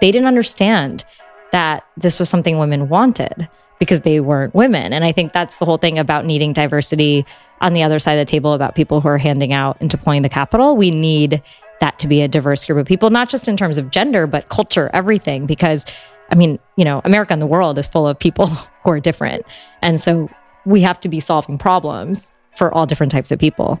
they didn't understand that this was something women wanted because they weren't women. And I think that's the whole thing about needing diversity on the other side of the table about people who are handing out and deploying the capital. We need that to be a diverse group of people, not just in terms of gender, but culture, everything. Because, I mean, you know, America and the world is full of people who are different. And so we have to be solving problems for all different types of people.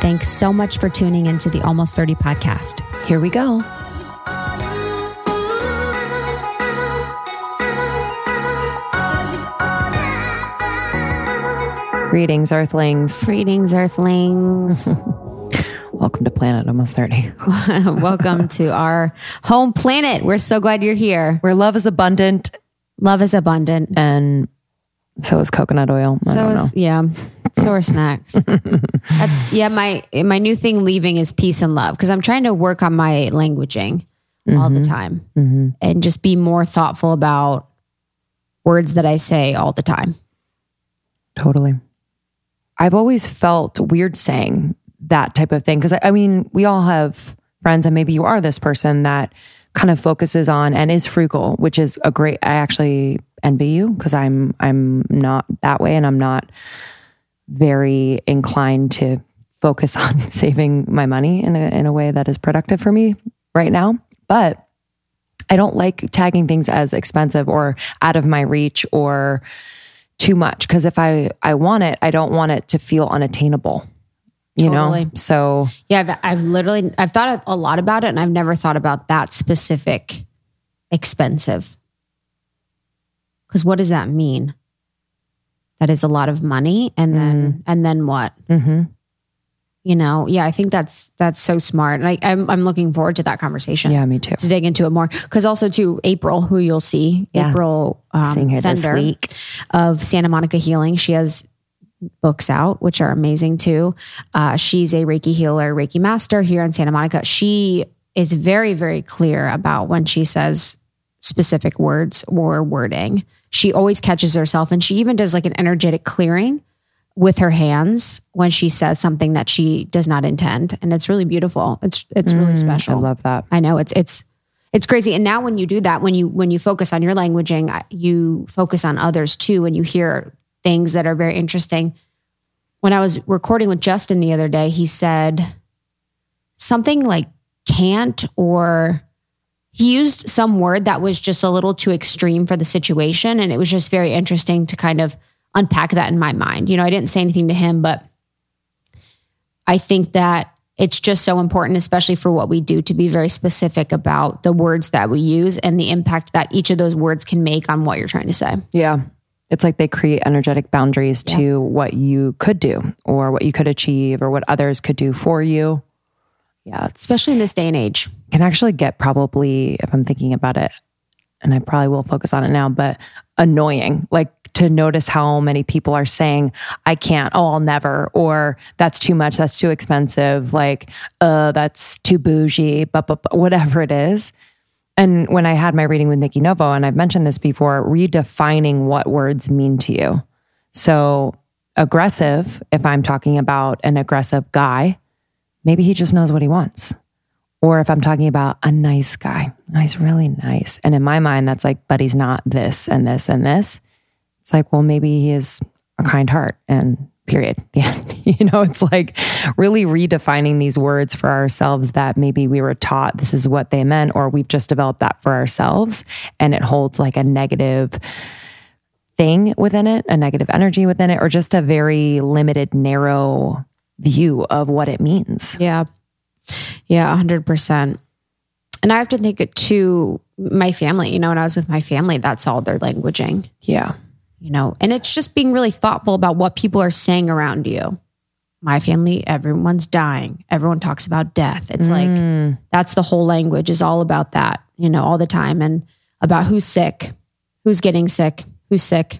Thanks so much for tuning into the Almost 30 podcast. Here we go. Greetings, Earthlings. Greetings, Earthlings. Welcome to Planet Almost 30. Welcome to our home planet. We're so glad you're here. Where love is abundant. Love is abundant. And so is coconut oil. I so is, yeah. So are snacks. That's yeah. My my new thing leaving is peace and love because I'm trying to work on my languaging mm-hmm. all the mm-hmm. time mm-hmm. and just be more thoughtful about words that I say all the time. Totally. I've always felt weird saying that type of thing because I, I mean we all have friends and maybe you are this person that kind of focuses on and is frugal, which is a great. I actually envy you because I'm I'm not that way and I'm not very inclined to focus on saving my money in a in a way that is productive for me right now. But I don't like tagging things as expensive or out of my reach or too much because if I I want it, I don't want it to feel unattainable. You totally. know, so yeah, I've, I've literally I've thought a lot about it, and I've never thought about that specific expensive. Because what does that mean? That is a lot of money, and then mm. and then what? Mm-hmm. You know, yeah, I think that's that's so smart, and I, I'm I'm looking forward to that conversation. Yeah, me too. To dig into it more, because also to April, who you'll see, yeah. April um, Seeing her Fender this week. of Santa Monica Healing. She has books out, which are amazing too. Uh, she's a Reiki healer, Reiki master here in Santa Monica. She is very, very clear about when she says specific words or wording. She always catches herself and she even does like an energetic clearing with her hands when she says something that she does not intend and it's really beautiful. It's it's really mm, special. I love that. I know it's it's it's crazy and now when you do that when you when you focus on your languaging you focus on others too and you hear things that are very interesting. When I was recording with Justin the other day, he said something like can't or he used some word that was just a little too extreme for the situation. And it was just very interesting to kind of unpack that in my mind. You know, I didn't say anything to him, but I think that it's just so important, especially for what we do, to be very specific about the words that we use and the impact that each of those words can make on what you're trying to say. Yeah. It's like they create energetic boundaries yeah. to what you could do or what you could achieve or what others could do for you. Yeah, especially in this day and age. Can actually get probably, if I'm thinking about it, and I probably will focus on it now, but annoying. Like to notice how many people are saying, I can't, oh, I'll never, or that's too much, that's too expensive, like, uh, that's too bougie, but, but, but whatever it is. And when I had my reading with Nikki Novo, and I've mentioned this before, redefining what words mean to you. So, aggressive, if I'm talking about an aggressive guy, maybe he just knows what he wants. Or if I'm talking about a nice guy, he's really nice. And in my mind, that's like, but he's not this and this and this. It's like, well, maybe he is a kind heart and period. Yeah. you know, it's like really redefining these words for ourselves that maybe we were taught this is what they meant, or we've just developed that for ourselves. And it holds like a negative thing within it, a negative energy within it, or just a very limited, narrow view of what it means. Yeah. Yeah, 100%. And I have to think it to my family. You know, when I was with my family, that's all their languaging, Yeah. you know, and it's just being really thoughtful about what people are saying around you. My family, everyone's dying. Everyone talks about death. It's like, Mm. that's the whole language is all about that, you know, all the time and about who's sick, who's getting sick, who's sick,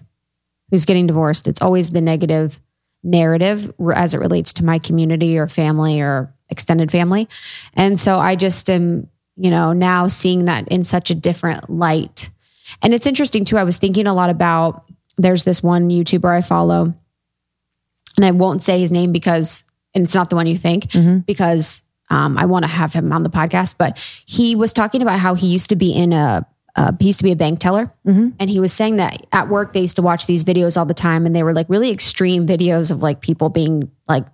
who's getting divorced. It's always the negative narrative as it relates to my community or family or extended family. And so I just am, you know, now seeing that in such a different light. And it's interesting too. I was thinking a lot about there's this one YouTuber I follow, and I won't say his name because, and it's not the one you think, Mhm. because um, I want to have him on the podcast. But he was talking about how he used to be in a, uh, he used to be a bank teller. Mhm. And he was saying that at work, they used to watch these videos all the time. And they were like really extreme videos of like people being like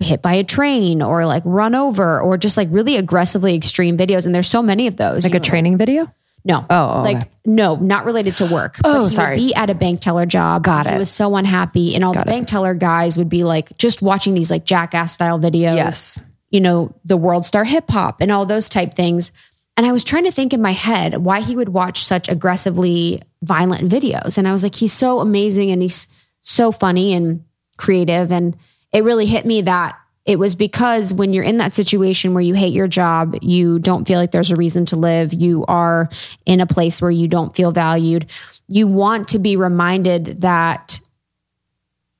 hit by a train or like run over or just like really aggressively extreme videos. And there's so many of those. Like a know, training video? no. Oh, okay. Like no, not related to work. Oh, sorry. be at a bank teller job. Got it. He was so unhappy, and all Got the it. bank teller guys would be like just watching these like jackass style videos. Yes. you know, the world star hip hop and all those type things. And I was trying to think in my head why he would watch such aggressively violent videos, and I was like, he's so amazing and he's so funny and creative, and it really hit me that it was because when you're in that situation where you hate your job, you don't feel like there's a reason to live, you are in a place where you don't feel valued, you want to be reminded that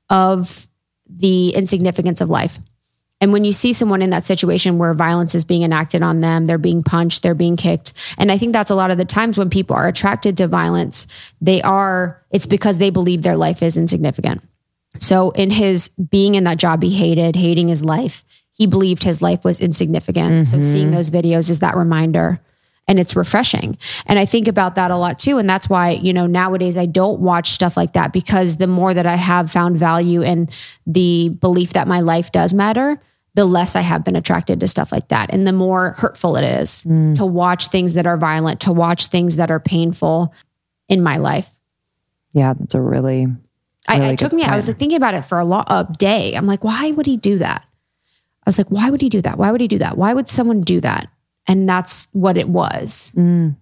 of the insignificance of life. And when you see someone in that situation where violence is being enacted on them, they're being punched, they're being kicked. And I think that's a lot of the times when people are attracted to violence, they are, it's because they believe their life is insignificant. So in his being in that job he hated, hating his life, he believed his life was insignificant. So mm-hmm. seeing those videos is that reminder and it's refreshing. And I think about that a lot too. And that's why, you know, nowadays I don't watch stuff like that because the more that I have found value in the belief that my life does matter, the less I have been attracted to stuff like that. And the more hurtful it is to watch things that are violent, to watch things that are painful in my life. Yeah, that's a really I, Really it took me, I was point. thinking about it for a, lo- a day. I'm like, why would he do that? I was like, why would he do that? Why would he do that? Why would someone do that? And that's what it was mm,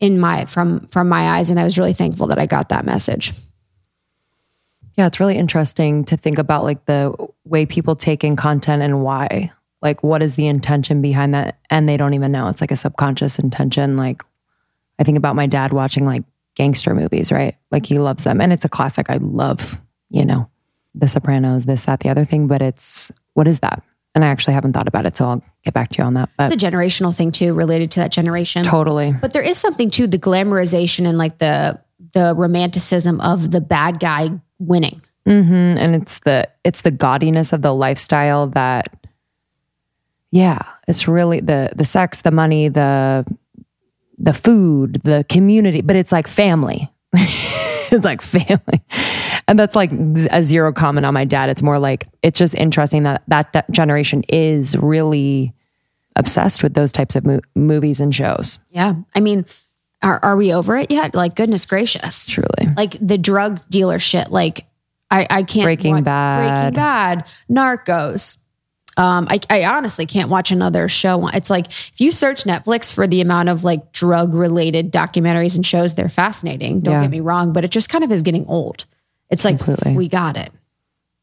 in my from from my eyes. And I was really thankful that I got that message. Yeah, it's really interesting to think about like the way people take in content and why. Like what is the intention behind that? And they don't even know. It's like a subconscious intention. Like I think about my dad watching like gangster movies, right? Like he loves them. And it's a classic. I love, you know, The Sopranos, this, that, the other thing. But it's what is that? And I actually haven't thought about it. So I'll get back to you on that. But It's a generational thing too, related to that generation. totally. But there is something to the glamorization and like the the romanticism of the bad guy winning. hmm And it's the it's the gaudiness of the lifestyle that, yeah, it's really the the sex, the money, the the food, the community, but it's like family. it's like family, and that's like a zero comment on my dad. It's more like it's just interesting that that, that generation is really obsessed with those types of mo- movies and shows. Yeah. I mean, are are we over it yet? Like goodness gracious. Truly, like the drug dealer shit. Like I, I can't Breaking watch- Bad. Breaking Bad, Narcos. Um, I, I honestly can't watch another show. It's like if you search Netflix for the amount of like drug related documentaries and shows, they're fascinating. Don't Yeah. get me wrong, but it just kind of is getting old. It's like Completely. we got it.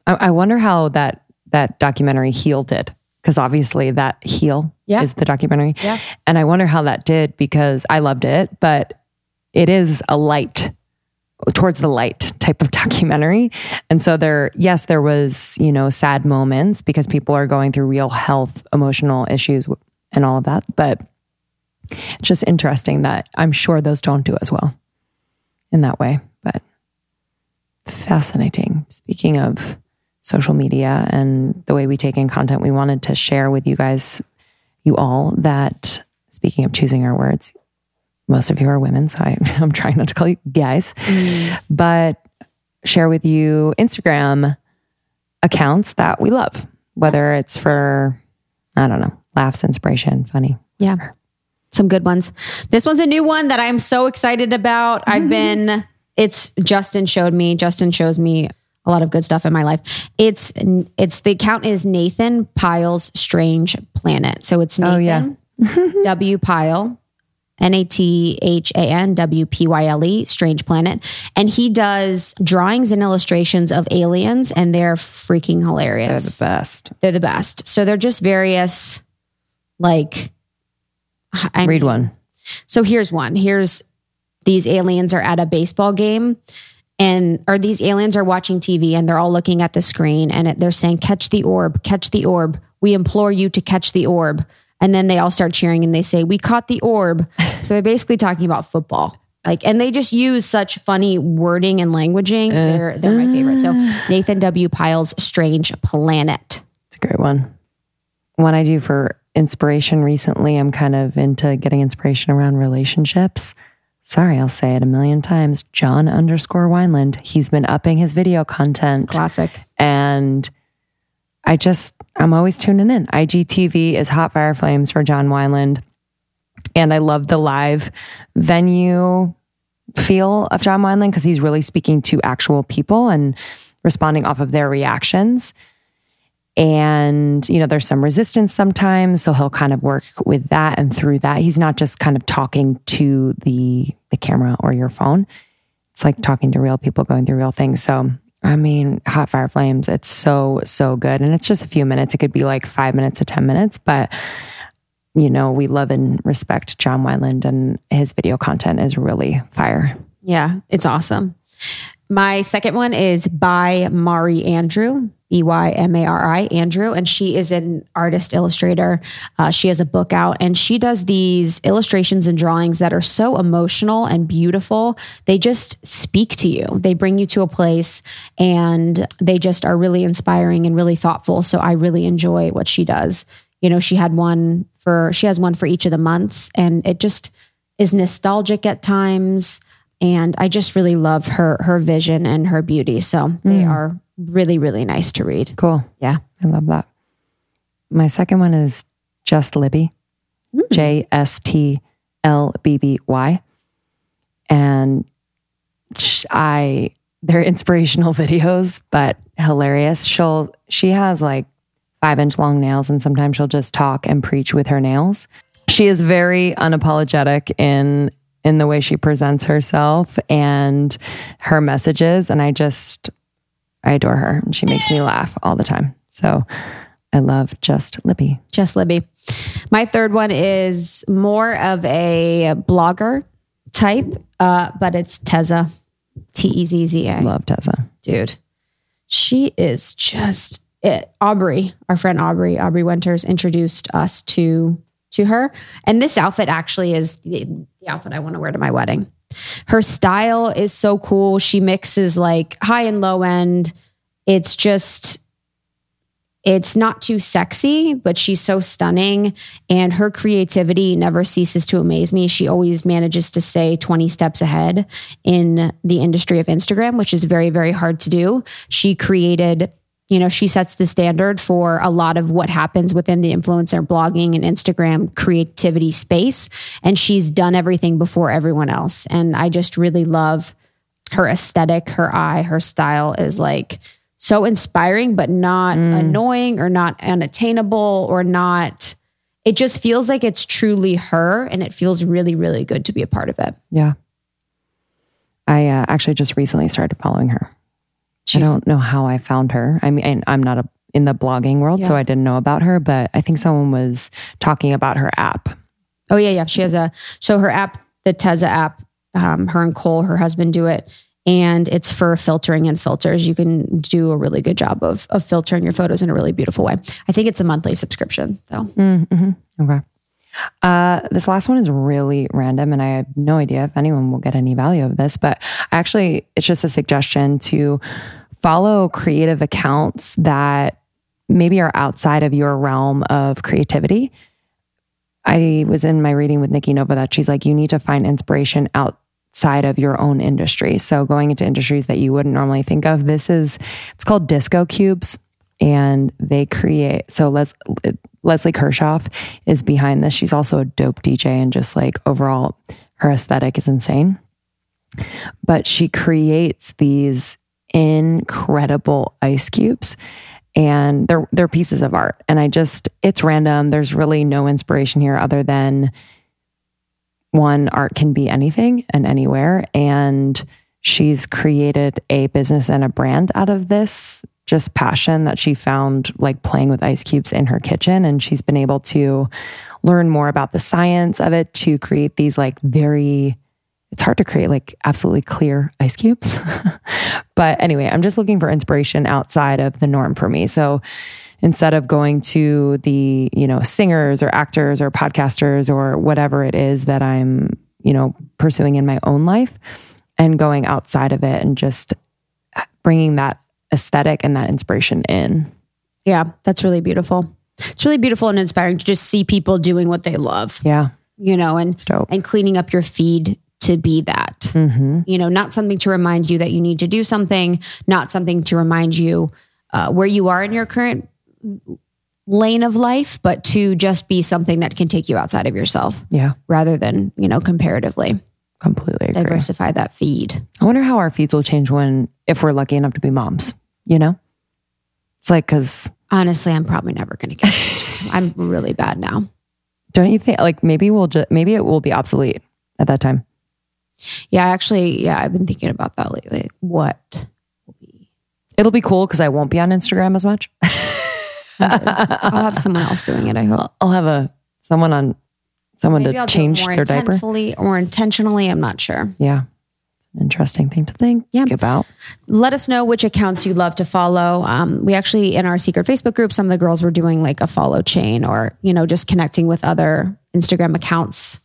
I, I wonder how that that documentary Heal did because obviously that Heal Yeah. is the documentary. Yeah. And I wonder how that did because I loved it, but it is a light towards the light type of documentary. And so there, yes, there was, you know, sad moments because people are going through real health, emotional issues and all of that. But it's just interesting that I'm sure those don't do as well in that way. But fascinating. Speaking of social media and the way we take in content, we wanted to share with you guys, you all, that speaking of choosing our words, most of you are women, so I, I'm trying not to call you guys, mm. but share with you Instagram accounts that we love, whether it's for, I don't know, laughs, inspiration, funny. Yeah. Some good ones. This one's a new one that I'm so excited about. I've mm-hmm. been, it's Justin showed me, Justin shows me a lot of good stuff in my life. It's it's the account is Nathan Pyle's Strange Planet. So it's Nathan Oh, yeah. W Pyle. N A T H A N W P Y L E, Strange Planet. And he does drawings and illustrations of aliens, and they're freaking hilarious. They're the best. They're the best. So they're just various, like, I Read mean- one. So here's one. Here's these aliens are at a baseball game, and or these aliens are watching TV, and they're all looking at the screen, and it, they're saying, "Catch the orb! Catch the orb! We implore you to catch the orb!" And then they all start cheering, and they say, "We caught the orb!" so they're basically talking about football. Like, and they just use such funny wording and languaging. Uh, they're they're my favorite. So uh. Nathan W. Pyle's Strange Planet. It's a great one. What I do for inspiration recently, I'm kind of into getting inspiration around relationships. Sorry, I'll say it a million times. John underscore Wineland. He's been upping his video content. Classic. And I just, I'm always tuning in. IGTV is Hot Fire Flames for John Wineland. And I love the live venue feel of John Wineland because he's really speaking to actual people and responding off of their reactions. And, you know, there's some resistance sometimes. So he'll kind of work with that and through that. He's not just kind of talking to the the camera or your phone. It's like talking to real people going through real things. So I mean, Hot Fire Flames, it's so, so good. And it's just a few minutes. It could be like five minutes to 10 minutes, but you know, we love and respect John Wineland and his video content is really fire. Yeah, it's awesome. My second one is by Mari Andrew, E Y M A R I, Andrew, and she is an artist illustrator. Uh, she has a book out and she does these illustrations and drawings that are so emotional and beautiful. They just speak to you, they bring you to a place and they just are really inspiring and really thoughtful. So I really enjoy what she does. You know, she had one for, she has one for each of the months and it just is nostalgic at times and I just really love her her vision and her beauty. So they mm. are really really nice to read. Cool. Yeah. I love that. My second one is Just Libby, mm. J S T L B B Y. And I, they're inspirational videos, but hilarious. She'll, she has like five inch long nails, and sometimes she'll just talk and preach with her nails. She is very unapologetic in in the way she presents herself and her messages and I just I adore her. and She makes me laugh all the time. So I love Just Libby. Just Libby. My third one is more of a blogger type, uh, but it's Tezza, T E Z Z A. Love Tezza. Dude, she is just it. Aubrey, our friend Aubrey, Aubrey Winters introduced us to to her, and this outfit actually is the, outfit I want to wear to my wedding. Her style is so cool. She mixes like high and low end. It's just it's not too sexy, but she's so stunning and her creativity never ceases to amaze me. She always manages to stay 20 steps ahead in the industry of Instagram, which is very, very hard to do. She created, you know, she sets the standard for a lot of what happens within the influencer blogging and Instagram creativity space. And she's done everything before everyone else. And I just really love her aesthetic, her eye, her style is like, so inspiring, but not annoying or not unattainable or not. It just feels like it's truly her and it feels really, really good to be a part of it. Yeah. I uh, actually just recently started following her. I don't know how I found her. I mean, and I'm not a, in the blogging world, so I didn't know about her, but I think someone was talking about her app. Oh, yeah, yeah. She has a, so her app, the Tezza app, um, her and Cole, her husband, do it. And it's for filtering and filters. You can do a really good job of, of filtering your photos in a really beautiful way. I think it's a monthly subscription, though. Mm-hmm. Okay. Uh, this last one is really random, and I have no idea if anyone will get any value of this, but actually, it's just a suggestion to follow creative accounts that maybe are outside of your realm of creativity. I was in my reading with Nikki Novo that she's like, you need to find inspiration outside of your own industry. So going into industries that you wouldn't normally think of. This is it's called Disco Cubes, and they create. So Les, Leslie Kirchhoff is behind this. She's also a dope DJ, and just like overall, her aesthetic is insane. But she creates these incredible ice cubes and they're they're pieces of art. And i just it's random. There's really no inspiration here other than one art can be anything and anywhere. And she's created a business and a brand out of this just passion that she found like playing with ice cubes in her kitchen. And she's been able to learn more about the science of it to create these like very it's hard to create like absolutely clear ice cubes. but anyway, I'm just looking for inspiration outside of the norm for me. So instead of going to the, you know, singers or actors or podcasters or whatever it is that I'm, you know, pursuing in my own life and going outside of it and just bringing that aesthetic and that inspiration in. Yeah, that's really beautiful. It's really beautiful and inspiring to just see people doing what they love. Yeah. You know, and and cleaning up your feed to be that. Mm-hmm. You know, not something to remind you that you need to do something, not something to remind you uh, where you are in your current lane of life, but to just be something that can take you outside of yourself Yeah. rather than, you know, comparatively Completely agree. diversify that feed. I wonder how our feeds will change when, if we're lucky enough to be moms, you know? It's like, cause Honestly, I'm probably never going to get Instagram. I'm really bad now. don't you think, like, maybe we'll just, maybe it will be obsolete at that time. Yeah, actually, yeah, I've been thinking about that lately. What will be? It'll be cool because I won't be on Instagram as much. I'll have someone else doing it. I hope. I'll have a, someone on, someone Maybe to I'll change their diaper. or intentionally. I'm not sure. Yeah. Interesting thing to think Yeah. about. Let us know which accounts you love to follow. Um, we actually, in our secret Facebook group, some of the girls were doing like a follow chain or, you know, just connecting with other Instagram accounts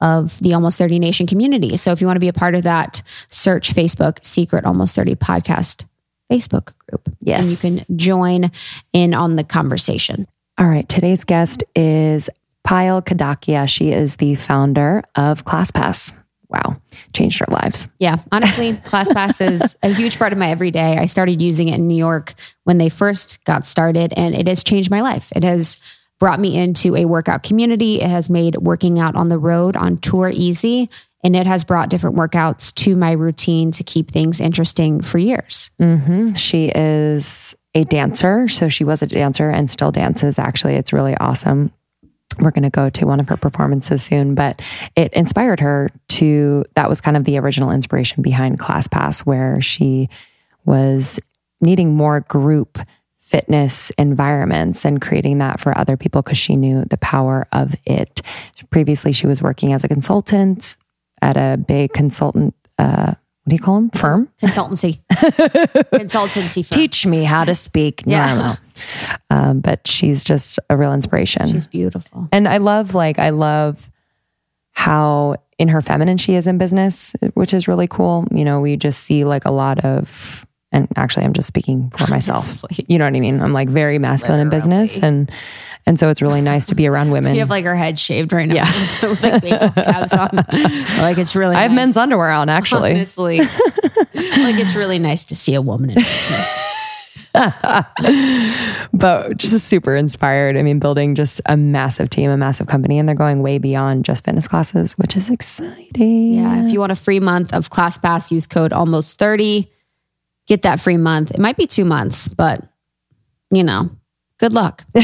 of the Almost 30 Nation community. So if you want to be a part of that, search Facebook Secret Almost 30 Podcast Facebook group. Yes. And you can join in on the conversation. All right. Today's guest is Payal Kadakia. She is the founder of ClassPass. Wow. Changed our lives. Yeah, honestly, ClassPass is a huge part of my everyday. I started using it in New York when they first got started, and it has changed my life. It has brought me into a workout community. It has made working out on the road on tour easy, and it has brought different workouts to my routine to keep things interesting for years. hmm She is a dancer. So she was a dancer and still dances. Actually, it's really awesome. We're going to go to one of her performances soon, but it inspired her to. That was kind of the original inspiration behind ClassPass, where she was needing more group fitness environments and creating that for other people because she knew the power of it. Previously, she was working as a consultant at a big consultant. Uh, what do you call them? Firm. Consultancy, consultancy. Firm. teach me how to speak Yeah. normal. Um, but she's just a real inspiration. She's beautiful. and I love, like, I love how in her feminine she is in business, which is really cool. You know, we just see like a lot of, and actually, I'm just speaking for myself. You know what I mean? I'm like very masculine in business, and and so it's really nice to be around women. You have like her head shaved right now. Yeah, like baseball caps on. Like it's really. I have nice. men's underwear on actually. Honestly, like it's really nice to see a woman in business. but just super inspired. I mean, building just a massive team, a massive company, and they're going way beyond just fitness classes, which is exciting. Yeah, if you want a free month of ClassPass, use code almost thirty. Get that free month. It might be two months, but you know, good luck.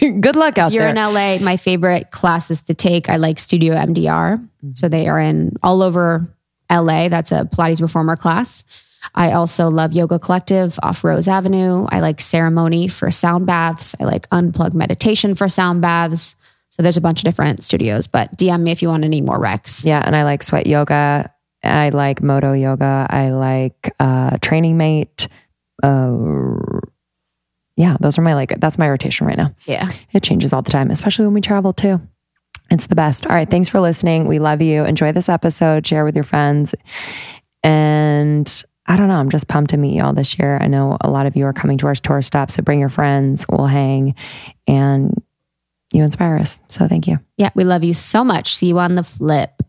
Good luck out If you're there. in LA, my favorite classes to take, I like Studio MDR. Mm-hmm. So they are in all over LA. That's a Pilates reformer class. I also love Yoga Collective off Rose Avenue. I like ceremony for sound baths. I like unplug meditation for sound baths. So there's a bunch of different studios, but DM me if you want any more recs. yeah, and I like sweat yoga. I like moto yoga. I like uh, training mate. Uh, yeah, those are my like. That's my rotation right now. Yeah. It changes all the time, especially when we travel too. It's the best. All right. Thanks for listening. We love you. Enjoy this episode. Share with your friends. And I don't know. I'm just pumped to meet y'all this year. I know a lot of you are coming to our tour stop. So bring your friends. We'll hang and you inspire us. So thank you. Yeah. We love you so much. See you on the flip.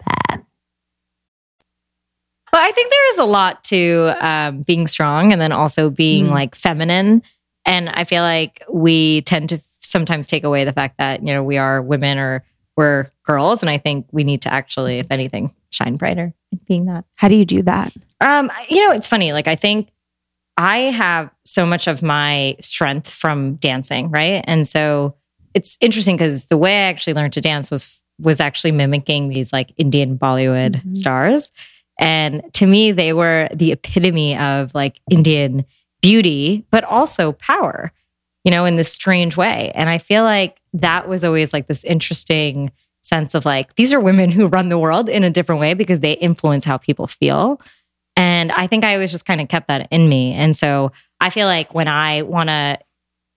But I think there is a lot to um, being strong and then also being Mm. like feminine. And I feel like we tend to sometimes take away the fact that, you know, we are women or we're girls. And I think we need to actually, if anything, shine brighter in being that. How do you do that? Um, you know, it's funny. Like I think I have so much of my strength from dancing, right? And so it's interesting because the way I actually learned to dance was was actually mimicking these like Indian Bollywood Mhm. stars. And to me, they were the epitome of like Indian beauty, but also power, you know, in this strange way. And I feel like that was always like this interesting sense of like, these are women who run the world in a different way because they influence how people feel. And I think I always just kind of kept that in me. And so I feel like when I want to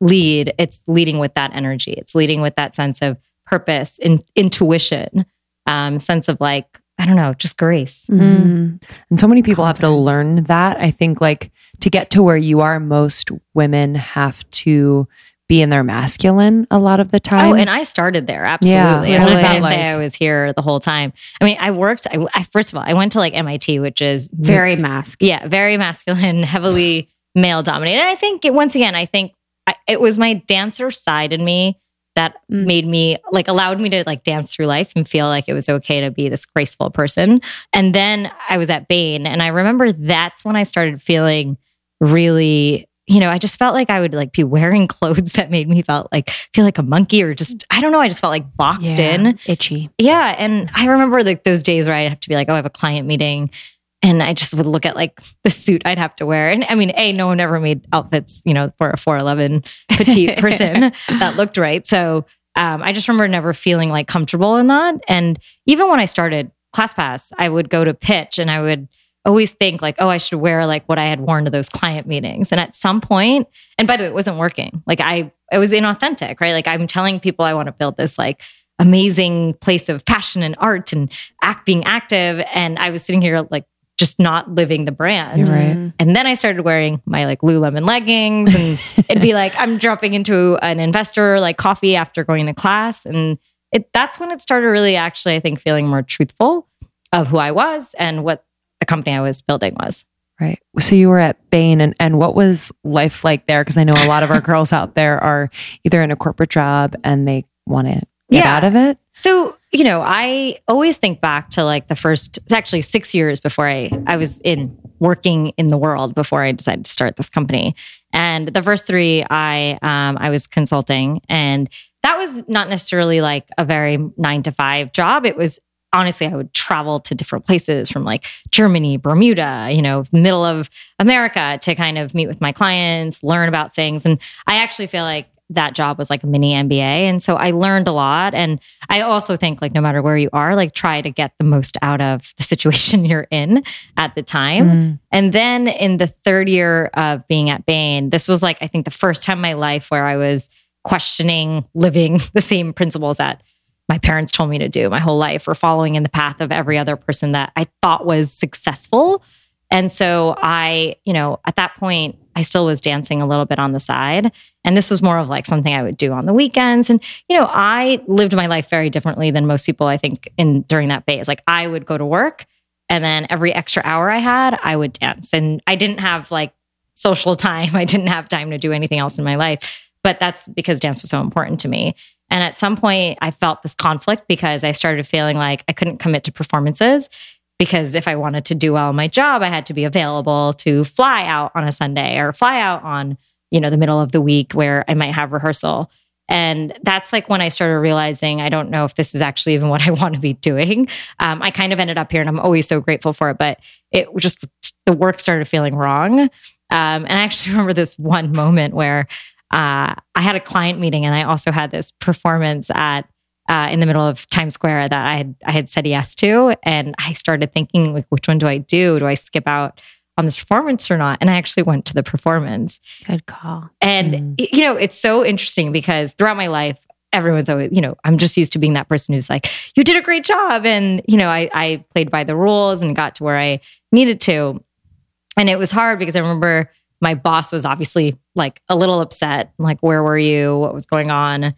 lead, it's leading with that energy. It's leading with that sense of purpose, in, intuition, um, sense of like, I don't know, just grace. Mhm. And so many people have to learn that. I think like to get to where you are, most women have to be in their masculine a lot of the time. Oh, and I started there. Absolutely. Yeah, I'm not really. going to say I was here the whole time. I mean, I worked, I, I, first of all, I went to like MIT, which is Very mask. yeah, very masculine, heavily male dominated. I think it, once again, I think I, it was my dancer side in me that Mm. made me like allowed me to like dance through life and feel like it was okay to be this graceful person. And then I was at Bain, and I remember that's when I started feeling really. You know, I just felt like I would like be wearing clothes that made me felt like feel like a monkey or just I don't know. I just felt like boxed in. Itchy. Yeah. And I remember like those days where I'd have to be like, oh, I have a client meeting. And I just would look at like the suit I'd have to wear. And I mean, A, no one ever made outfits, you know, for a 4'11 petite person that looked right. So um, I just remember never feeling like comfortable in that. And even when I started ClassPass, I would go to pitch and I would always think like, oh, I should wear like what I had worn to those client meetings. And at some point, and by the way, it wasn't working. Like I, it was inauthentic, right? Like I'm telling people I want to build this like amazing place of passion and art and act being active. And I was sitting here like just not living the brand. You're right. Mhm. And then I started wearing my like Lululemon leggings and it'd be like I'm dropping into an investor like coffee after going to class. And it that's when it started really actually, I think, feeling more truthful of who I was and what the company I was building was. Right. So you were at Bain and, and what was life like there? Because I know a lot of our girls out there are either in a corporate job and they want to get Yeah. out of it. So, you know, I always think back to like the first, it's actually six years before I, I was in working in the world before I decided to start this company. And the first three, I, um, I was consulting and that was not necessarily like a very nine to five job. It was honestly, I would travel to different places from like Germany, Bermuda, you know, middle of America to kind of meet with my clients, learn about things. And I actually feel like that job was like a mini MBA. And so I learned a lot. And I also think like no matter where you are, like try to get the most out of the situation you're in at the time. Mm. And then in the third year of being at Bain, this was like, I think the first time in my life where I was questioning living the same principles that my parents told me to do my whole life or following in the path of every other person that I thought was successful. And so I, you know, at that point, I still was dancing a little bit on the side. And this was more of like something I would do on the weekends. And, you know, I lived my life very differently than most people, I think, in during that phase. Like I would go to work and then every extra hour I had, I would dance. And I didn't have like social time. I didn't have time to do anything else in my life. But that's because dance was so important to me. And at some point, I felt this conflict because I started feeling like I couldn't commit to performances because if I wanted to do well my job, I had to be available to fly out on a Sunday or fly out on, you know, the middle of the week where I might have rehearsal. And that's like when I started realizing I don't know if this is actually even what I want to be doing. Um, I kind of ended up here and I'm always so grateful for it, but it just, the work started feeling wrong. Um, and I actually remember this one moment where uh, I had a client meeting and I also had this performance at uh, in the middle of Times Square that I had I had said yes to, and I started thinking like, which one do I do? Do I skip out on this performance or not? And I actually went to the performance, Good call. and Mm. you know it's so interesting because throughout my life. Everyone's always, you know, I'm just used to being that person who's like, you did a great job. And, you know, I, I played by the rules and got to where I needed to. And it was hard because I remember my boss was obviously like a little upset. Like, where were you? What was going on?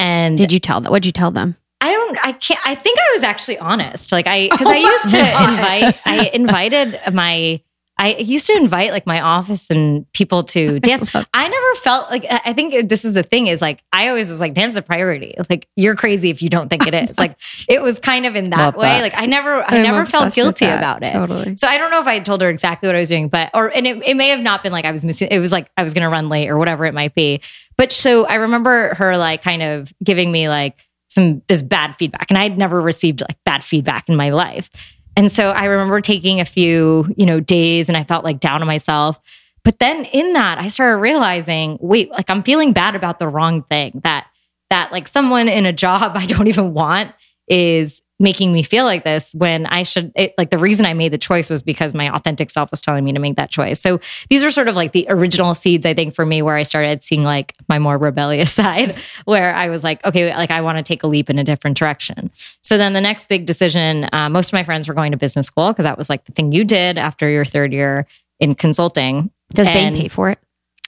And Did you tell them? What'd you tell them? I don't, I can't, I think I was actually honest. Like, I, because oh I used to God. invite, I invited my I used to invite like my office and people to dance. I never felt like I think this is the thing is like I always was like dance is a priority. Like you're crazy if you don't think it is. like it was kind of in that Love way. that. Like I never I I'm never felt guilty about it. Totally. So I don't know if I told her exactly what I was doing, but or and it, it may have not been like I was missing. It was like I was going to run late or whatever it might be. But so I remember her like kind of giving me like some this bad feedback, and I had never received like bad feedback in my life. And so I remember taking a few you know days, and I felt like down on myself. But then in that, I started realizing, wait, like I'm feeling bad about the wrong thing. That that like someone in a job I don't even want is making me feel like this when I should it, like the reason I made the choice was because my authentic self was telling me to make that choice. So these were sort of like the original seeds I think for me where I started seeing like my more rebellious side where I was like okay like I want to take a leap in a different direction. So then the next big decision uh, most of my friends were going to business school because that was like the thing you did after your third year in consulting. Does Bain pay for it?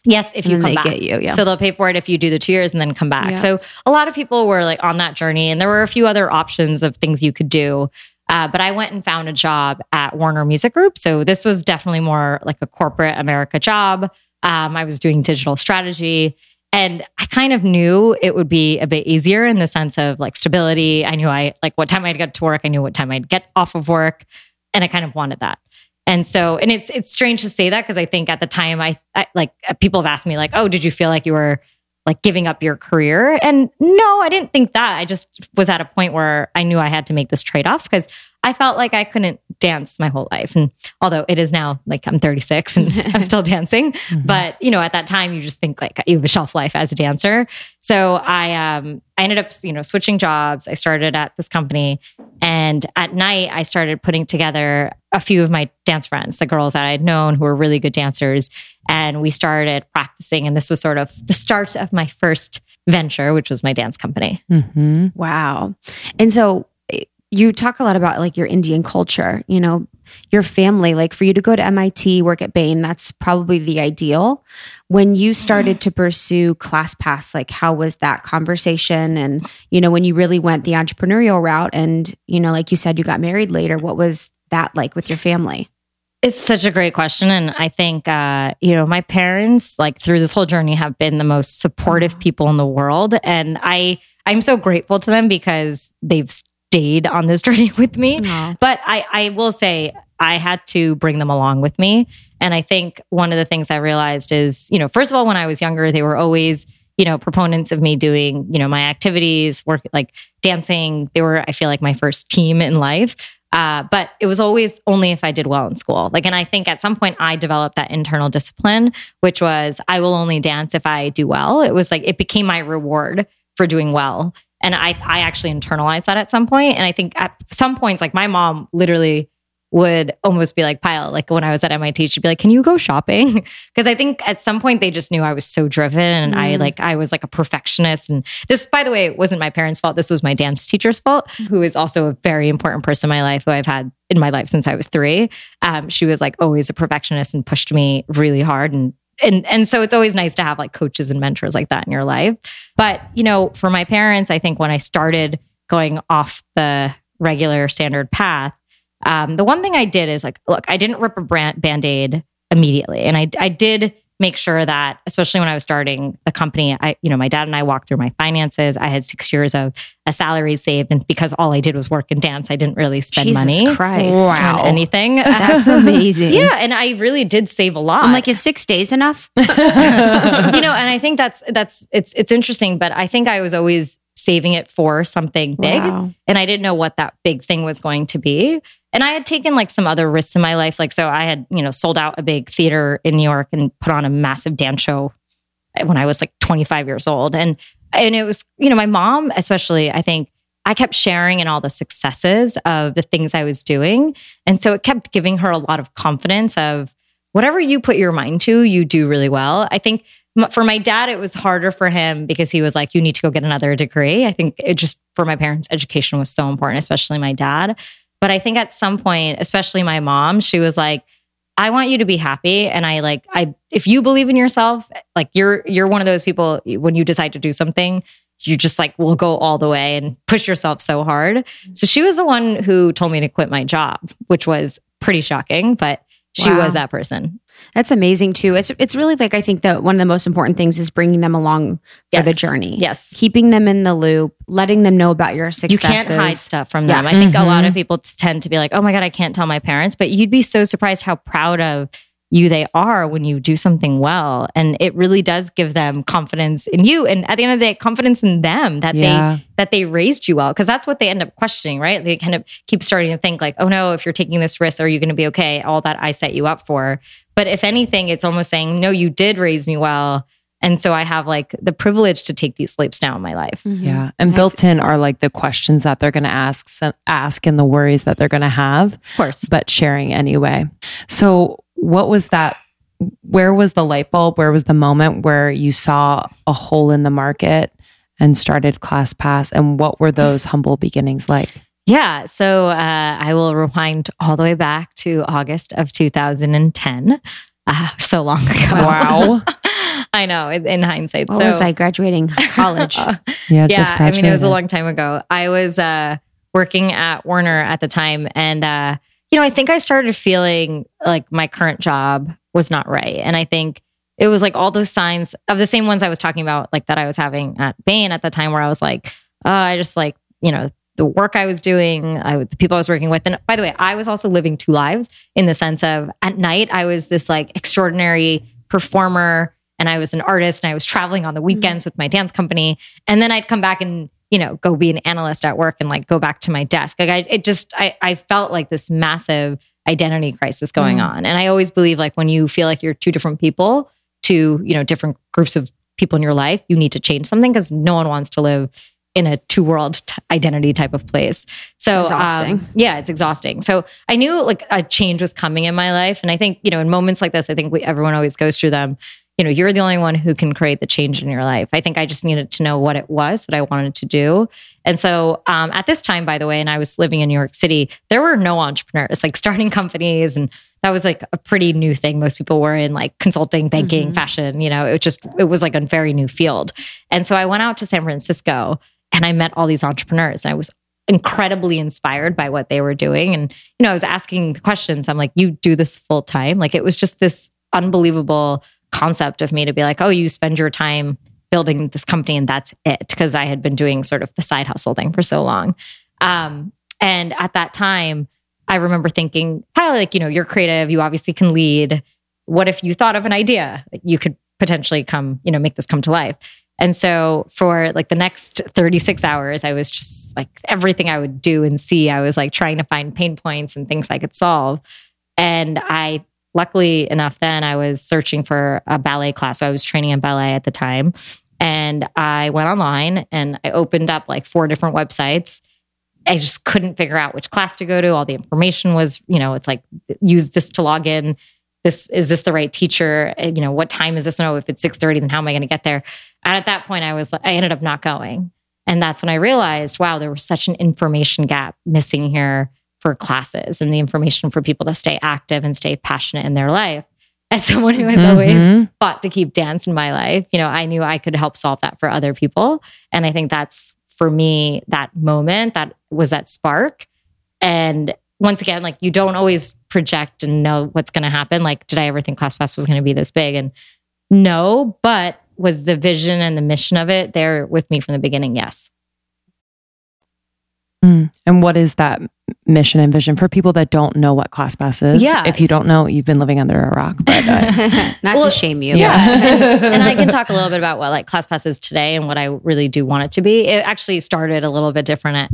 Yes, if you come back. get you, yeah. So they'll pay for it if you do the two years and then come back. Yeah. So a lot of people were like on that journey, and there were a few other options of things you could do. Uh, but I went and found a job at Warner Music Group. So this was definitely more like a corporate America job. Um, I was doing digital strategy. And I kind of knew it would be a bit easier in the sense of like stability. I knew I like what time I'd get to work. I knew what time I'd get off of work. And I kind of wanted that. And so, and it's it's strange to say that because I think at the time I, I like uh, people have asked me like, "Oh, did you feel like you were like giving up your career?" And no, I didn't think that. I just was at a point where I knew I had to make this trade-off because I felt like I couldn't dance my whole life. And although it is now like I'm 36 and I'm still dancing, but you know, at that time you just think like you have a shelf life as a dancer. So I um I ended up, you know, switching jobs. I started at this company and at night I started putting together a few of my dance friends, the girls that I had known who were really good dancers. And we started practicing. And this was sort of the start of my first venture, which was my dance company. Mm-hmm. Wow. And so eh, you talk a lot about like your Indian culture, you know, your family, like for you to go to MIT, work at Bain, that's probably the ideal. When you started to pursue ClassPass, like how was that conversation? And, you know, when you really went the entrepreneurial route and, you know, like you said, you got married later, what was that like with your family? It's such a great question. And I think, uh, you know, my parents, like through this whole journey, have been the most supportive people in the world. And I, I'm so grateful to them because they've stayed on this journey with me. Aw. But I, I will say I had to bring them along with me. And I think one of the things I realized is, you know, first of all, when I was younger, they were always, you know, proponents of me doing, you know, my activities, work like dancing. They were, I feel like, my first team in life. Uh, but it was always only if I did well in school. Like, and I think at some point I developed that internal discipline, which was I will only dance if I do well. It was like it became my reward for doing well. And I, I actually internalized that at some point. And I think at some points, like my mom literally would almost be like, Payal, like when I was at MIT, she'd be like, Can you go shopping? Because I think at some point they just knew I was so driven and I Mm. like, I was like a perfectionist. And this, by the way, wasn't my parents' fault. This was my dance teacher's fault, who is also a very important person in my life, who I've had in my life since I was three. Um, she was like always a perfectionist and pushed me really hard. And and and so it's always nice to have like coaches and mentors like that in your life. But you know, for my parents, I think when I started going off the regular standard path, um, the one thing I did is like, look, I didn't rip a brand band-aid immediately. And I I did make sure that, especially when I was starting the company, I, you know, my dad and I walked through my finances. I had six years of a salary saved. And because all I did was work and dance, I didn't really spend Jesus money Christ. on Wow. anything. That's amazing. yeah. And I really did save a lot I'm like, is six days enough? you know, and I think that's that's it's it's interesting, but I think I was always saving it for something big, Wow. and I didn't know what that big thing was going to be. And I had taken like some other risks in my life, like so I had you know sold out a big theater in New York and put on a massive dance show when I was like 25 years old, and and it was you know my mom especially I think. I kept sharing in all the successes of the things I was doing. And so it kept giving her a lot of confidence of whatever you put your mind to, you do really well. I think for my dad, it was harder for him because he was like, you need to go get another degree. I think it just for my parents, education was so important, especially my dad. But I think at some point, especially my mom, she was like, I want you to be happy. And I like, I, if you believe in yourself, like you're, you're one of those people when you decide to do something, you just like will go all the way and push yourself so hard. Mm-hmm. So she was the one who told me to quit my job, which was pretty shocking, but she Wow. was that person. That's amazing too. It's it's really like I think that one of the most important things is bringing them along for the journey. Yes. Keeping them in the loop, letting them know about your successes. You can't hide stuff from Yeah. them. I think a lot of mm-hmm. people tend to be like, "Oh my god, I can't tell my parents," but you'd be so surprised how proud of you they are when you do something well, and it really does give them confidence in you, and at the end of the day, confidence in them that Yeah. they that they raised you well, because that's what they end up questioning, right? They kind of keep starting to think like, "Oh no, if you're taking this risk, are you going to be okay?" All that I set you up for, but if anything, it's almost saying, "No, you did raise me well." And so I have like the privilege to take these leaps now in my life. Mhm. Yeah. And built in are like the questions that they're going to ask, ask and the worries that they're going to have, Of course. but sharing anyway. So, what was that? Where was the light bulb? Where was the moment where you saw a hole in the market and started ClassPass? And what were those humble beginnings like? Yeah. So uh, I will rewind all the way back to August of 2010. Uh, so long ago. Wow. I know in, in hindsight. What so was I graduating college? Yeah. yeah, just I mean, it was a long time ago. I was uh, working at Warner at the time. And, uh, you know, I think I started feeling like my current job was not right. And I think it was like all those signs of the same ones I was talking about, like that I was having at Bain at the time, where I was like, uh, I just like, you know, the work I was doing, I, the people I was working with. And by the way, I was also living two lives in the sense of at night, I was this like extraordinary performer and I was an artist and I was traveling on the weekends with my dance company. And then I'd come back and, you know, go be an analyst at work and like go back to my desk. Like I, it just, I, I felt like this massive identity crisis going Mm. on. And I always believe like when you feel like you're two different people to, you know, different groups of people in your life, you need to change something because no one wants to live in a two world t- identity type of place. So, exhausting. um, yeah, it's exhausting. So I knew like a change was coming in my life. And I think, you know, in moments like this, I think we, everyone always goes through them. You know, you're the only one who can create the change in your life. I think I just needed to know what it was that I wanted to do. And so um, at this time, by the way, and I was living in New York City, there were no entrepreneurs like starting companies. And that was like a pretty new thing. Most people were in like consulting, banking, Mhm. fashion, you know, it just, it was like a very new field. And so I went out to San Francisco and I met all these entrepreneurs. And I was incredibly inspired by what they were doing. And, you know, I was asking questions. I'm like, you do this full time? Like it was just this unbelievable concept of me to be like, oh, you spend your time building this company and that's it. Because I had been doing sort of the side hustle thing for so long. Um, and at that time, I remember thinking, Payal, like, you know, you're creative, you obviously can lead. What if you thought of an idea? You could potentially come, you know, make this come to life. And so for like the next 36 hours, I was just like everything I would do and see, I was like trying to find pain points and things I could solve. And I, luckily enough, then I was searching for a ballet class. So I was training in ballet at the time. And I went online and I opened up like four different websites. I just couldn't figure out which class to go to. All the information was, you know, it's like use this to log in. This is this the right teacher? Uh, You know, what time is this? No, if it's six thirty, then how am I going to get there? And at that point, I was I ended up not going, and that's when I realized, wow, there was such an information gap missing here for classes and the information for people to stay active and stay passionate in their life. As someone who has always Mhm. fought to keep dance in my life, you know, I knew I could help solve that for other people. And I think that's for me that moment that was that spark. And once again, like you don't always project and know what's going to happen. Like, did I ever think ClassPass was going to be this big? And no, but was the vision and the mission of it there with me from the beginning? Yes. Mm. And what is that mission and vision for people that don't know what ClassPass is? Yeah. If you don't know, you've been living under a rock. But uh, Not Well, to shame you. Yeah. and, I can talk a little bit about what like ClassPass is today and what I really do want it to be. It actually started a little bit different at,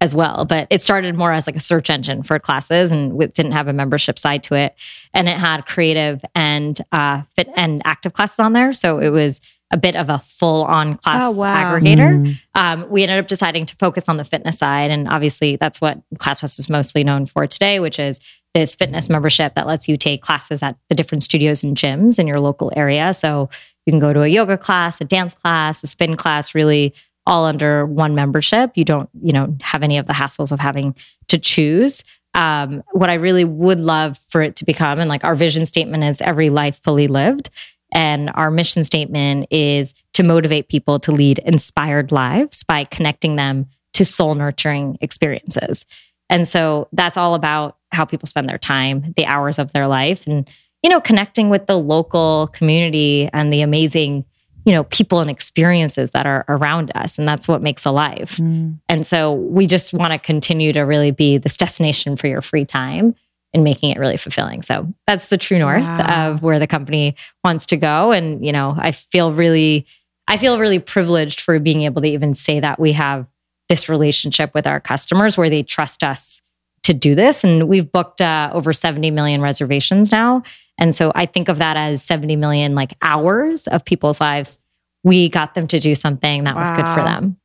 as well, but it started more as like a search engine for classes and it didn't have a membership side to it. And it had creative and uh, fit and active classes on there. So it was a bit of a full on class Oh, wow. aggregator. Mm. um, we ended up deciding to focus on the fitness side. And obviously, that's what ClassPass is mostly known for today, which is this fitness membership that lets you take classes at the different studios and gyms in your local area. So you can go to a yoga class, a dance class, a spin class, really all under one membership. You don't, you know, have any of the hassles of having to choose. Um, what I really would love for it to become, and like our vision statement is every life fully lived. And our mission statement is to motivate people to lead inspired lives by connecting them to soul nurturing experiences. And so that's all about how people spend their time, the hours of their life, and you know, connecting with the local community and the amazing you know people and experiences that are around us and that's what makes alive mm. and so we just want to continue to really be this destination for your free time and making it really fulfilling so that's the true north wow. of where the company wants to go and you know i feel really i feel really privileged for being able to even say that we have this relationship with our customers where they trust us to do this and we've booked uh, over 70 million reservations now and so I think of that as 70 million like hours of people's lives. We got them to do something that wow. was good for them.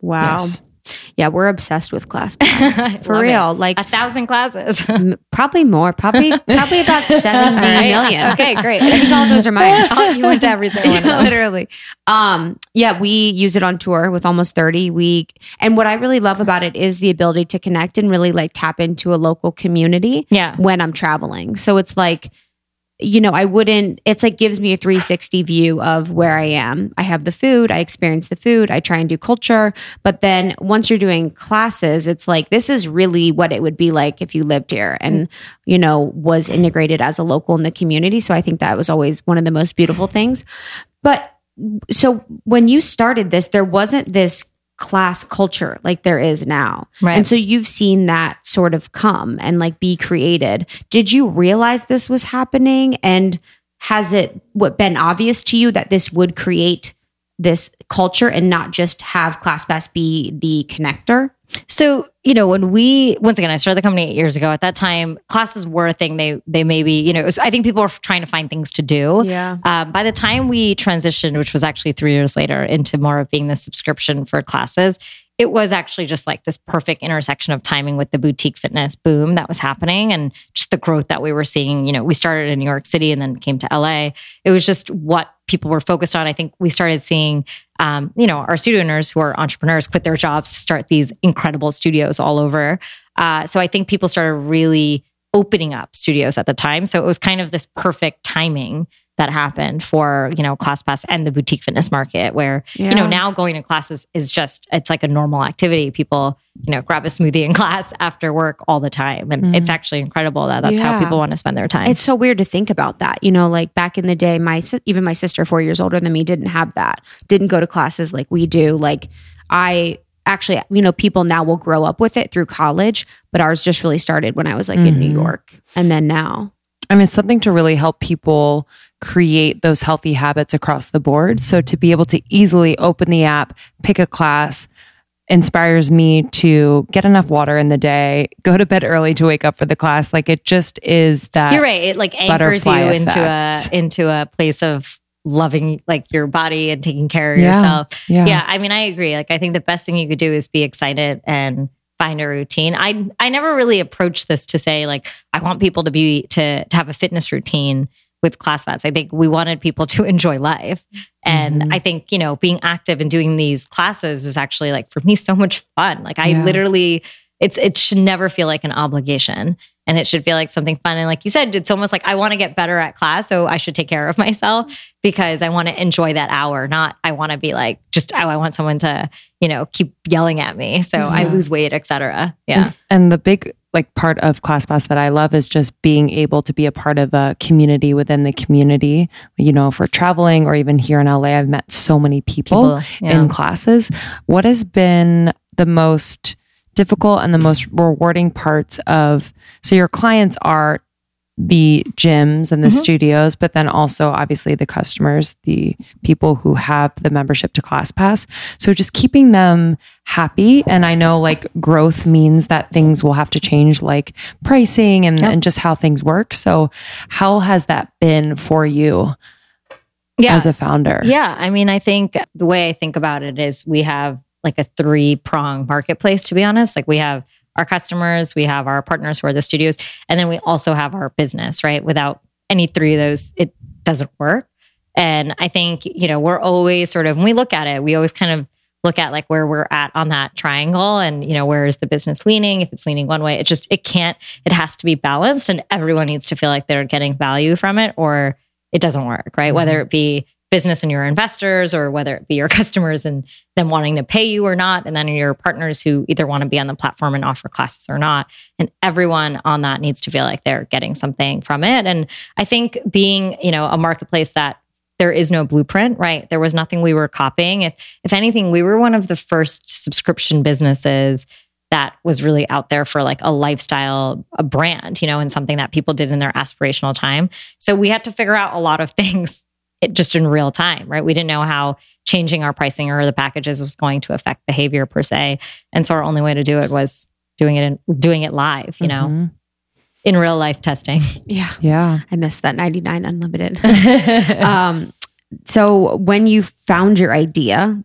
Wow. Yes. Yeah, we're obsessed with ClassPass for real. It. Like a thousand classes, probably more. Probably probably about seventy million. Okay, great. I think all those are mine. oh, you went to every single one. Literally. Um, yeah, we use it on tour with almost thirty. We and what I really love about it is the ability to connect and really like tap into a local community. Yeah. When I'm traveling, so it's like you know, I wouldn't, it's like gives me a 360 view of where I am. I have the food, I experience the food, I try and do culture. But then once you're doing classes, it's like, this is really what it would be like if you lived here and, you know, was integrated as a local in the community. So I think that was always one of the most beautiful things. But so when you started this, there wasn't this class culture like there is now. Right. And so you've seen that sort of come and like be created. Did you realize this was happening? And has it what been obvious to you that this would create this culture and not just have ClassPass be the connector? So, you know, when we once again, I started the company eight years ago. At that time, classes were a thing. They they maybe you know, was, I think people were trying to find things to do. Yeah. Um, by the time we transitioned, which was actually three years later, into more of being the subscription for classes, it was actually just like this perfect intersection of timing with the boutique fitness boom that was happening and just the growth that we were seeing. You know, we started in New York City and then came to LA. It was just what people were focused on. I think we started seeing, um, you know, our studio owners who are entrepreneurs quit their jobs to start these incredible studios all over. Uh, so I think people started really opening up studios at the time. So it was kind of this perfect timing that happened for you know ClassPass and the boutique fitness market where yeah. you know now going to classes is just it's like a normal activity people you know grab a smoothie in class after work all the time and mm. it's actually incredible that that's yeah. how people want to spend their time it's so weird to think about that you know like back in the day my even my sister 4 years older than me didn't have that didn't go to classes like we do like I actually, you know, people now will grow up with it through college, but ours just really started when I was like mm-hmm. in New mm-hmm. York and then now. I mean, it's something to really help people create those healthy habits across the board. So to be able to easily open the app, pick a class, inspires me to get enough water in the day, go to bed early to wake up for the class. Like it just is that. You're right. It like anchors you into a into a place of loving like your body and taking care of yeah. yourself. Yeah. yeah. I mean, I agree. Like I think the best thing you could do is be excited and find a routine. I I never really approached this to say like I want people to be to to have a fitness routine with ClassPass. I think we wanted people to enjoy life. And mm-hmm. I think, you know, being active and doing these classes is actually like for me so much fun. Like I yeah. literally it's it should never feel like an obligation and it should feel like something fun and like you said it's almost like I want to get better at class so I should take care of myself because I want to enjoy that hour not I want to be like just oh I want someone to you know keep yelling at me so yeah. I lose weight etc yeah and, and the big like part of class ClassPass that I love is just being able to be a part of a community within the community. You know, if we're traveling or even here in LA, I've met so many people, people yeah. in classes. What has been the most difficult and the most rewarding parts of so your clients are the gyms and the mm-hmm. studios, but then also obviously the customers, the people who have the membership to ClassPass. So just keeping them happy. And I know like growth means that things will have to change, like pricing and, yep. and just how things work. So how has that been for you? Yes. as a founder? Yeah. I mean, I think the way I think about it is we have like a three prong marketplace, to be honest. Like we have our customers, we have our partners who are the studios, and then we also have our business, right? Without any three of those, it doesn't work. And I think, you know, we're always sort of, when we look at it, we always kind of look at like where we're at on that triangle and, you know, where is the business leaning? If it's leaning one way, it just, it can't, it has to be balanced and everyone needs to feel like they're getting value from it or it doesn't work, right? Mm-hmm. Whether it be business and your investors, or whether it be your customers and them wanting to pay you or not, and then your partners who either want to be on the platform and offer classes or not. And everyone on that needs to feel like they're getting something from it. And I think being, you know, a marketplace that there is no blueprint, right? There was nothing we were copying. If if anything, we were one of the first subscription businesses that was really out there for like a lifestyle, a brand, you know, and something that people did in their aspirational time. So we had to figure out a lot of things it, just in real time, right? We didn't know how changing our pricing or the packages was going to affect behavior per se. And so our only way to do it was doing it in doing it live, you know, Mhm. in real life testing. Yeah. Yeah. I missed that 99 unlimited. um, so when you found your idea,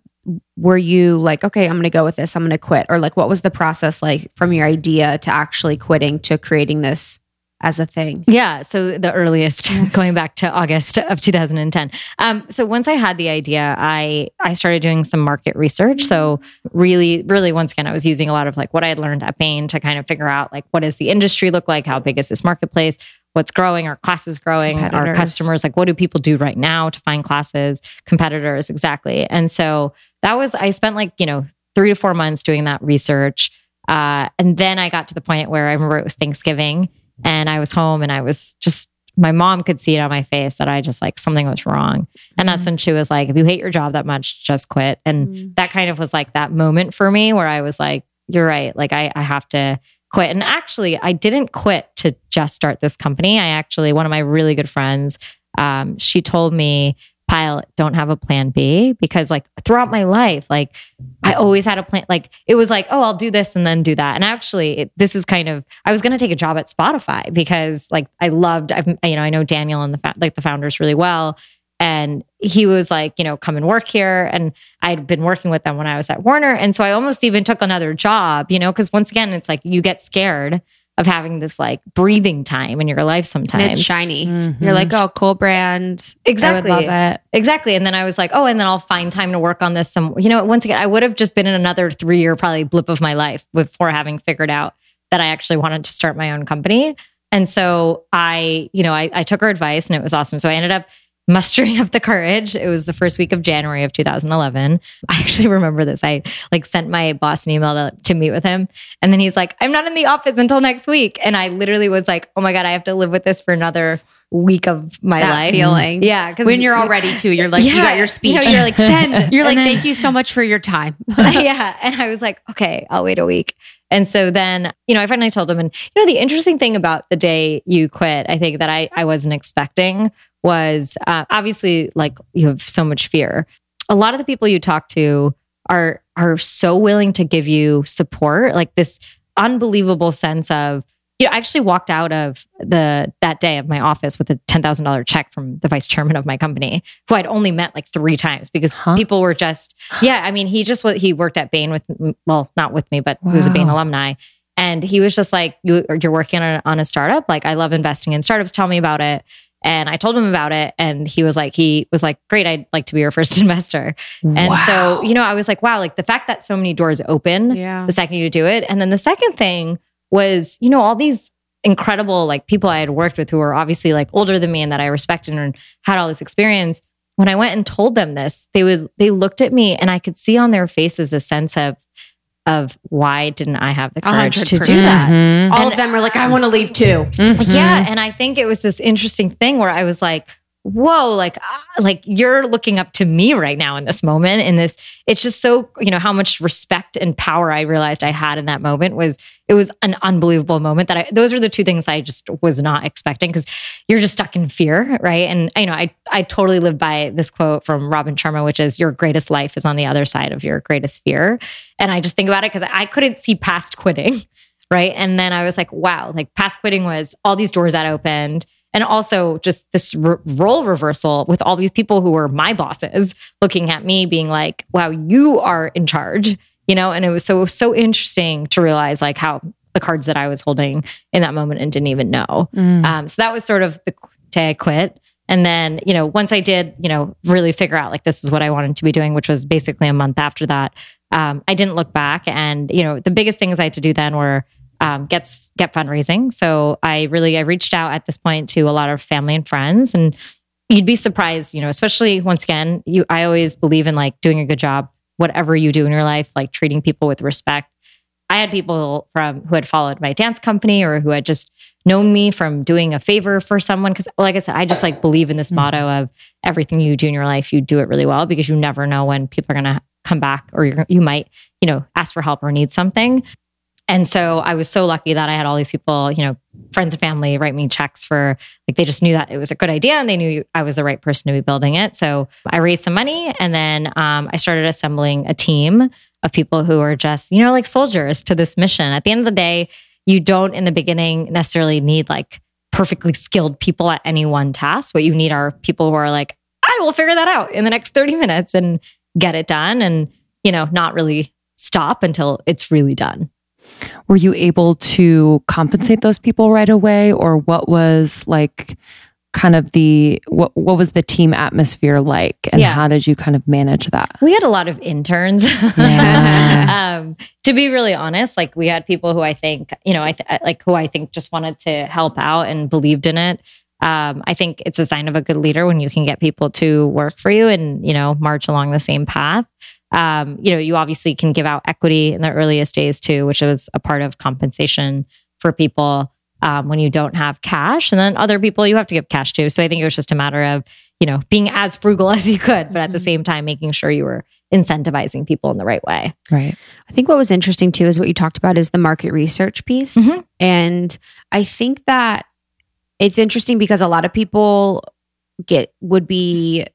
were you like, okay, I'm going to go with this. I'm going to quit. Or like, what was the process like from your idea to actually quitting to creating this as a thing? Yeah. So the earliest, going back to August of 2010. Um, so once I had the idea, I I started doing some market research. So really, really, once again, I was using a lot of like what I had learned at Bain to kind of figure out like what does the industry look like, how big is this marketplace, what's growing, our classes growing, our customers, like what do people do right now to find classes, competitors, exactly. And so that was I spent like you know three to four months doing that research. Uh, and then I got to the point where I remember it was Thanksgiving and I was home and I was just, my mom could see it on my face that I just like something was wrong. And that's when she was like, if you hate your job that much, just quit. And that kind of was like that moment for me where I was like, you're right. Like I, I have to quit. And actually, I didn't quit to just start this company. I actually, one of my really good friends, um, she told me, Payal don't have a plan b because like throughout my life like i always had a plan like it was like oh i'll do this and then do that. And actually it, this is kind of i was going to take a job at spotify because like i loved i've you know i know daniel and the like the founders really well. And he was like you know come and work here. And i'd been working with them when i was at warner. And so i almost even took another job you know because once again it's like you get scared of having this like breathing time in your life sometimes And it's shiny. Mhm. You're like, oh, cool brand. Exactly. I would love it. Exactly. And then I was like, oh, and then I'll find time to work on this. Some, you know, once again, I would have just been in another three year probably blip of my life before having figured out that I actually wanted to start my own company. And so I, you know, I, I took her advice and it was awesome. So I ended up mustering up the courage. It was the first week of January of 2011. I actually remember this. I like sent my boss an email to, to meet with him. And then he's like, I'm not in the office until next week. And I literally was like, oh my God, I have to live with this for another week of my That life. feeling. Yeah. Cause When you're all ready to, you're like, you got your speech. You know, you're like, send. You're like, then- thank you so much for your time. yeah. And I was like, okay, I'll wait a week. And so then, you know, I finally told him. And, you know, the interesting thing about the day you quit, I think that I, I wasn't expecting was uh, obviously like you have so much fear. A lot of the people you talk to are are so willing to give you support, like this unbelievable sense of, you know, I actually walked out of the that day of my office with a ten thousand dollar check from the vice chairman of my company, who I'd only met like three times because Huh? people were just, yeah. I mean, he just was he worked at Bain with, well, not with me, but he was a Bain alumni, and he was just like, you, you're working on on a startup. Like, I love investing in startups. Tell me about it. And I told him about it, and he was like, he was like, great. I'd like to be your first investor. And so, you know, I was like, wow, like the fact that so many doors open Yeah. the second you do it. And then the second thing was, you know, all these incredible like people I had worked with who were obviously like older than me and that I respected and had all this experience. When I went and told them this, they would they looked at me and I could see on their faces a sense of of why didn't I have the courage to do 100%. that? Mhm. All And- of them are like, I want to leave too. Mhm. Yeah, and I think it was this interesting thing where I was like, "Whoa!" Like, ah, like you're looking up to me right now in this moment. In this, it's just so you know how much respect and power I realized I had in that moment was it was an unbelievable moment. That I those are the two things I just was not expecting because you're just stuck in fear, right? And you know, I I totally live by this quote from Robin Sharma, which is "Your greatest life is on the other side of your greatest fear." And I just think about it because I couldn't see past quitting right? And then I was like, wow, like past quitting was all these doors that opened. And also just this r- role reversal with all these people who were my bosses looking at me being like, wow, you are in charge, you know? And it was so, so interesting to realize like how the cards that I was holding in that moment and didn't even know. Mm. Um, so that was sort of the day I quit. And then, you know, once I did, you know, really figure out like this is what I wanted to be doing, which was basically a month after that, um, I didn't look back. And, you know, the biggest things I had to do then were um, get get fundraising. So I really I reached out at this point to a lot of family and friends and you'd be surprised, you know, especially once again, you I always believe in like doing a good job, whatever you do in your life, like treating people with respect. I had people from who had followed my dance company or who had just known me from doing a favor for someone. Cause like I said, I just like believe in this Mhm. motto of everything you do in your life, you do it really well because you never know when people are going to come back or you're, you might, you know, ask for help or need something. And so I was so lucky that I had all these people, you know, friends and family write me checks for like they just knew that it was a good idea and they knew I was the right person to be building it. So I raised some money and then um, I started assembling a team of people who are just, you know, like soldiers to this mission. At the end of the day, you don't in the beginning necessarily need like perfectly skilled people at any one task. What you need are people who are like, I will figure that out in the next 30 minutes and get it done and, you know, not really stop until it's really done. Were you able to compensate those people right away, or what was like kind of the what what was the team atmosphere like, and Yeah. how did you kind of manage that? We had a lot of interns. Yeah. um, to be really honest, like we had people who I think, you know, I th- like who I think just wanted to help out and believed in it. Um, I think it's a sign of a good leader when you can get people to work for you and you know march along the same path. Um, you know, you obviously can give out equity in the earliest days too, which is a part of compensation for people um, when you don't have cash, and then other people you have to give cash to. So I think it was just a matter of you know being as frugal as you could, but at the same time making sure you were incentivizing people in the right way. right. I think what was interesting too is what you talked about is the market research piece. Mhm. And I think that it's interesting because a lot of people get would be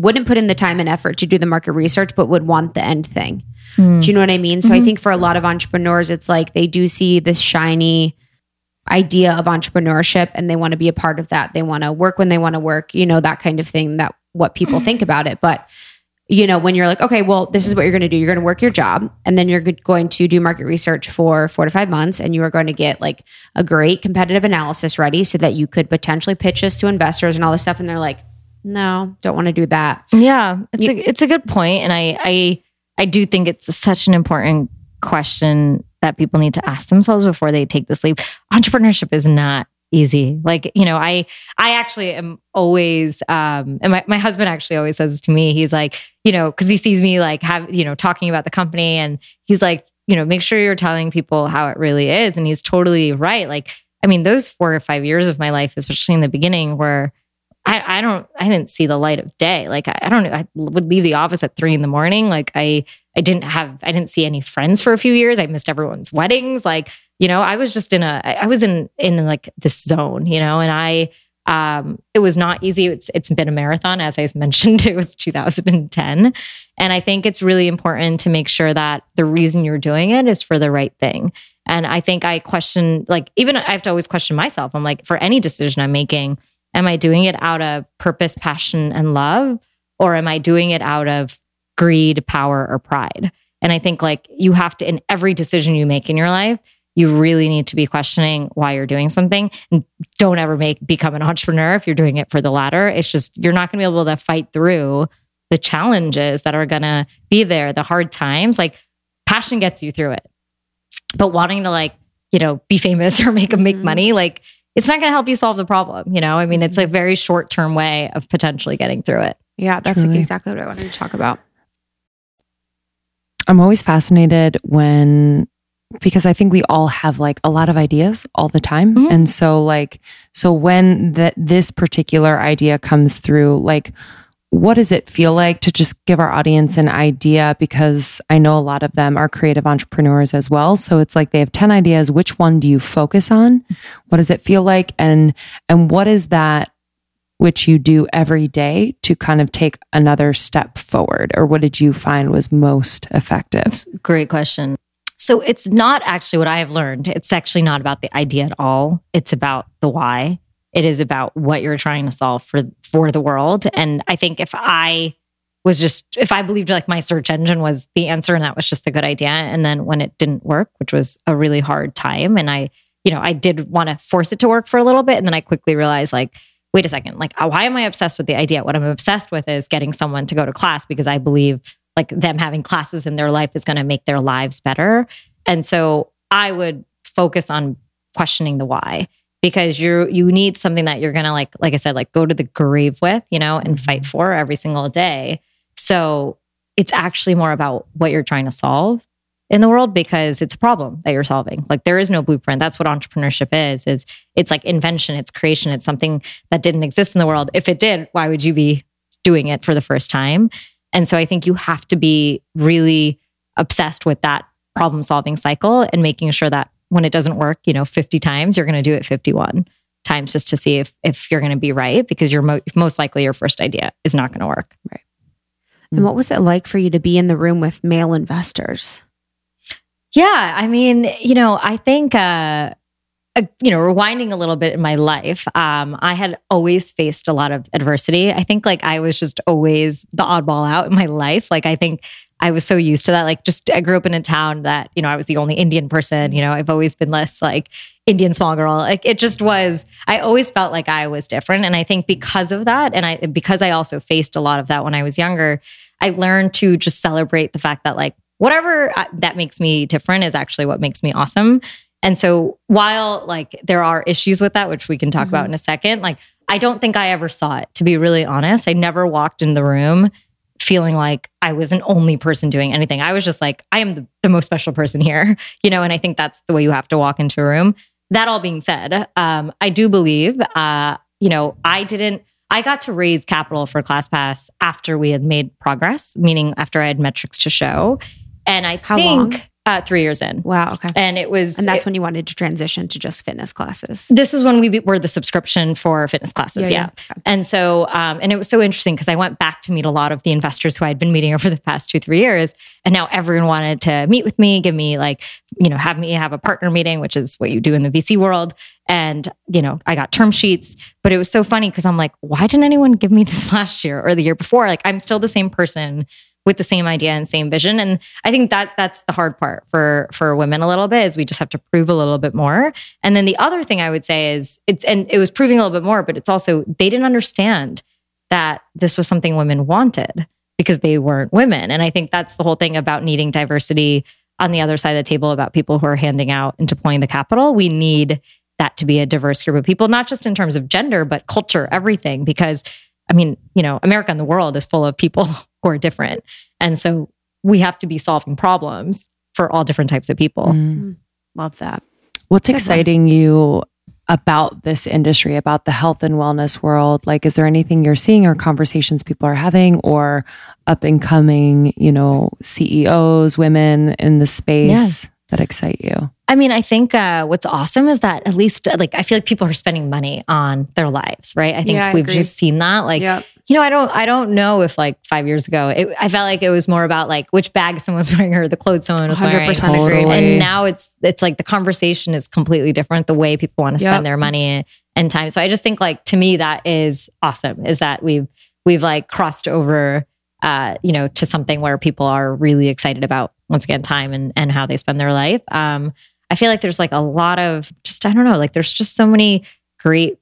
wouldn't put in the time and effort to do the market research but would want the end thing. Hmm. Do you know what I mean? So I Mhm. think for a lot of entrepreneurs it's like they do see this shiny idea of entrepreneurship and they want to be a part of that. They want to work when they want to work, you know, that kind of thing that what people think about it. But you know, when you're like, okay, well, this is what you're going to do. You're going to work your job and then you're going to do market research for four to five months and you are going to get like a great competitive analysis ready so that you could potentially pitch this to investors and all this stuff. And they're like, no, don't want to do that. Yeah, it's You- a it's a good point, and I I I do think it's such an important question that people need to ask themselves before they take this leap. Entrepreneurship is not easy. Like you know, I I actually am always um, and my my husband actually always says to me, he's like, you know, because he sees me like have you know talking about the company, and he's like, you know, make sure you're telling people how it really is, and he's totally right. Like, I mean, those four or five years of my life, especially in the beginning, where I, I don't I didn't see the light of day. Like I, I don't know. I would leave the office at three in the morning. Like I I didn't have I didn't see any friends for a few years. I missed everyone's weddings. Like, you know, I was just in a I was in in like this zone, you know, and I um it was not easy. It's it's been a marathon, as I mentioned. It was 2010. And I think it's really important to make sure that the reason you're doing it is for the right thing. And I think I question, like, even I have to always question myself. I'm like, for any decision I'm making, am I doing it out of purpose, passion, and love? Or am I doing it out of greed, power, or pride? And I think, like, you have to, in every decision you make in your life, you really need to be questioning why you're doing something. And don't ever make become an entrepreneur if you're doing it for the latter. It's just, you're not going to be able to fight through the challenges that are going to be there, the hard times. Like, passion gets you through it. But wanting to, like, you know, be famous or make a make Mhm. money, like, it's not going to help you solve the problem. You know, I mean, it's a very short term way of potentially getting through it. Yeah, that's Truly. exactly what I wanted to talk about. I'm always fascinated when because I think we all have like a lot of ideas all the time. Mhm. And so like so when that this particular idea comes through like what does it feel like to just give our audience an idea because I know a lot of them are creative entrepreneurs as well. So it's like they have 10 ideas, which one do you focus on? What does it feel like and and what is that which you do every day to kind of take another step forward? Or what did you find was most effective? Great question. So it's not actually what I have learned. It's actually not about the idea at all. It's about the why. It is about what you're trying to solve for for the world. And I think if I was just if I believed like my search engine was the answer and that was just a good idea, and then when it didn't work, which was a really hard time, and I, you know, I did want to force it to work for a little bit, and then I quickly realized like wait a second, like why am I obsessed with the idea? What I'm obsessed with is getting someone to go to class because I believe like them having classes in their life is going to make their lives better. And so I would focus on questioning the why. Because you're you need something that you're gonna like like I said, like go to the grave with, you know, and fight Mm-hmm. for every single day. So it's actually more about what you're trying to solve in the world because it's a problem that you're solving. Like there is no blueprint. That's what entrepreneurship is. Is it's like invention, it's creation, it's something that didn't exist in the world. If it did, why would you be doing it for the first time? And so I think you have to be really obsessed with that problem solving cycle and making sure that when it doesn't work, you know, 50 times, you're going to do it 51 times just to see if if you're going to be right because you're mo- most likely your first idea is not going to work. Right. And what was it like for you to be in the room with male investors? Yeah, I mean, you know, I think uh uh, you know, rewinding a little bit in my life, um, I had always faced a lot of adversity. I think like I was just always the oddball out in my life. Like I think I was so used to that. Like just I grew up in a town that, you know, I was the only Indian person. You know, I've always been less like Indian small girl. Like it just was, I always felt like I was different. And I think because of that, and I because I also faced a lot of that when I was younger, I learned to just celebrate the fact that like whatever uh, that makes me different is actually what makes me awesome. And so while like there are issues with that, which we can talk about in a second, like I don't think I ever saw it, to be really honest. I never walked in the room feeling like I was an only person doing anything. I was just like, I am the, the most special person here, you know, and I think that's the way you have to walk into a room. That all being said, um, I do believe, uh, you know, I didn't, I got to raise capital for ClassPass after we had made progress, meaning after I had metrics to show. And I How think long? Uh, three years in. Wow. Okay. And it was, And that's it- when you wanted to transition to just fitness classes. this is when we were the subscription for fitness classes. Yeah, Yeah. yeah. Okay. And so, um, and it was so interesting because I went back to meet a lot of the investors who I'd been meeting over the past two, three years. And now everyone wanted to meet with me, give me like, you know, have me have a partner meeting, which is what you do in the VC world. And, you know, I got term sheets, but it was so funny because I'm like, why didn't anyone give me this last year or the year before? Like, I'm still the same person with the same idea and same vision. And I think that that's the hard part for for women a little bit is we just have to prove a little bit more. And then the other thing I would say is it's and it was proving a little bit more, but it's also they didn't understand that this was something women wanted because they weren't women. And I think that's the whole thing about needing diversity on the other side of the table about people who are handing out and deploying the capital. We need that to be a diverse group of people, not just in terms of gender, but culture, everything. Because I mean, you know, America and the world is full of people who are different. And so we have to be solving problems for all different types of people. Mm. Love that. What's Good one. exciting you about this industry, about the health and wellness world? Like, is there anything you're seeing or conversations people are having or up and coming, you know, CEOs, women in the space that excite you? I mean, I think uh, what's awesome is that at least, uh, like, I feel like people are spending money on their lives, right? I think Yeah, I we've agree. just seen that. Like, Yep. you know, I don't, I don't know if like five years ago, it, I felt like it was more about like which bag someone was wearing or the clothes someone was wearing. 100% agreed. Totally. And now it's, it's like the conversation is completely different. The way people want to Yep. spend their money and time. So I just think like to me that is awesome. Is that we've, we've like crossed over, uh, you know, to something where people are really excited about once again time and and how they spend their life. Um, I feel like there's like a lot of just I don't know, like there's just so many great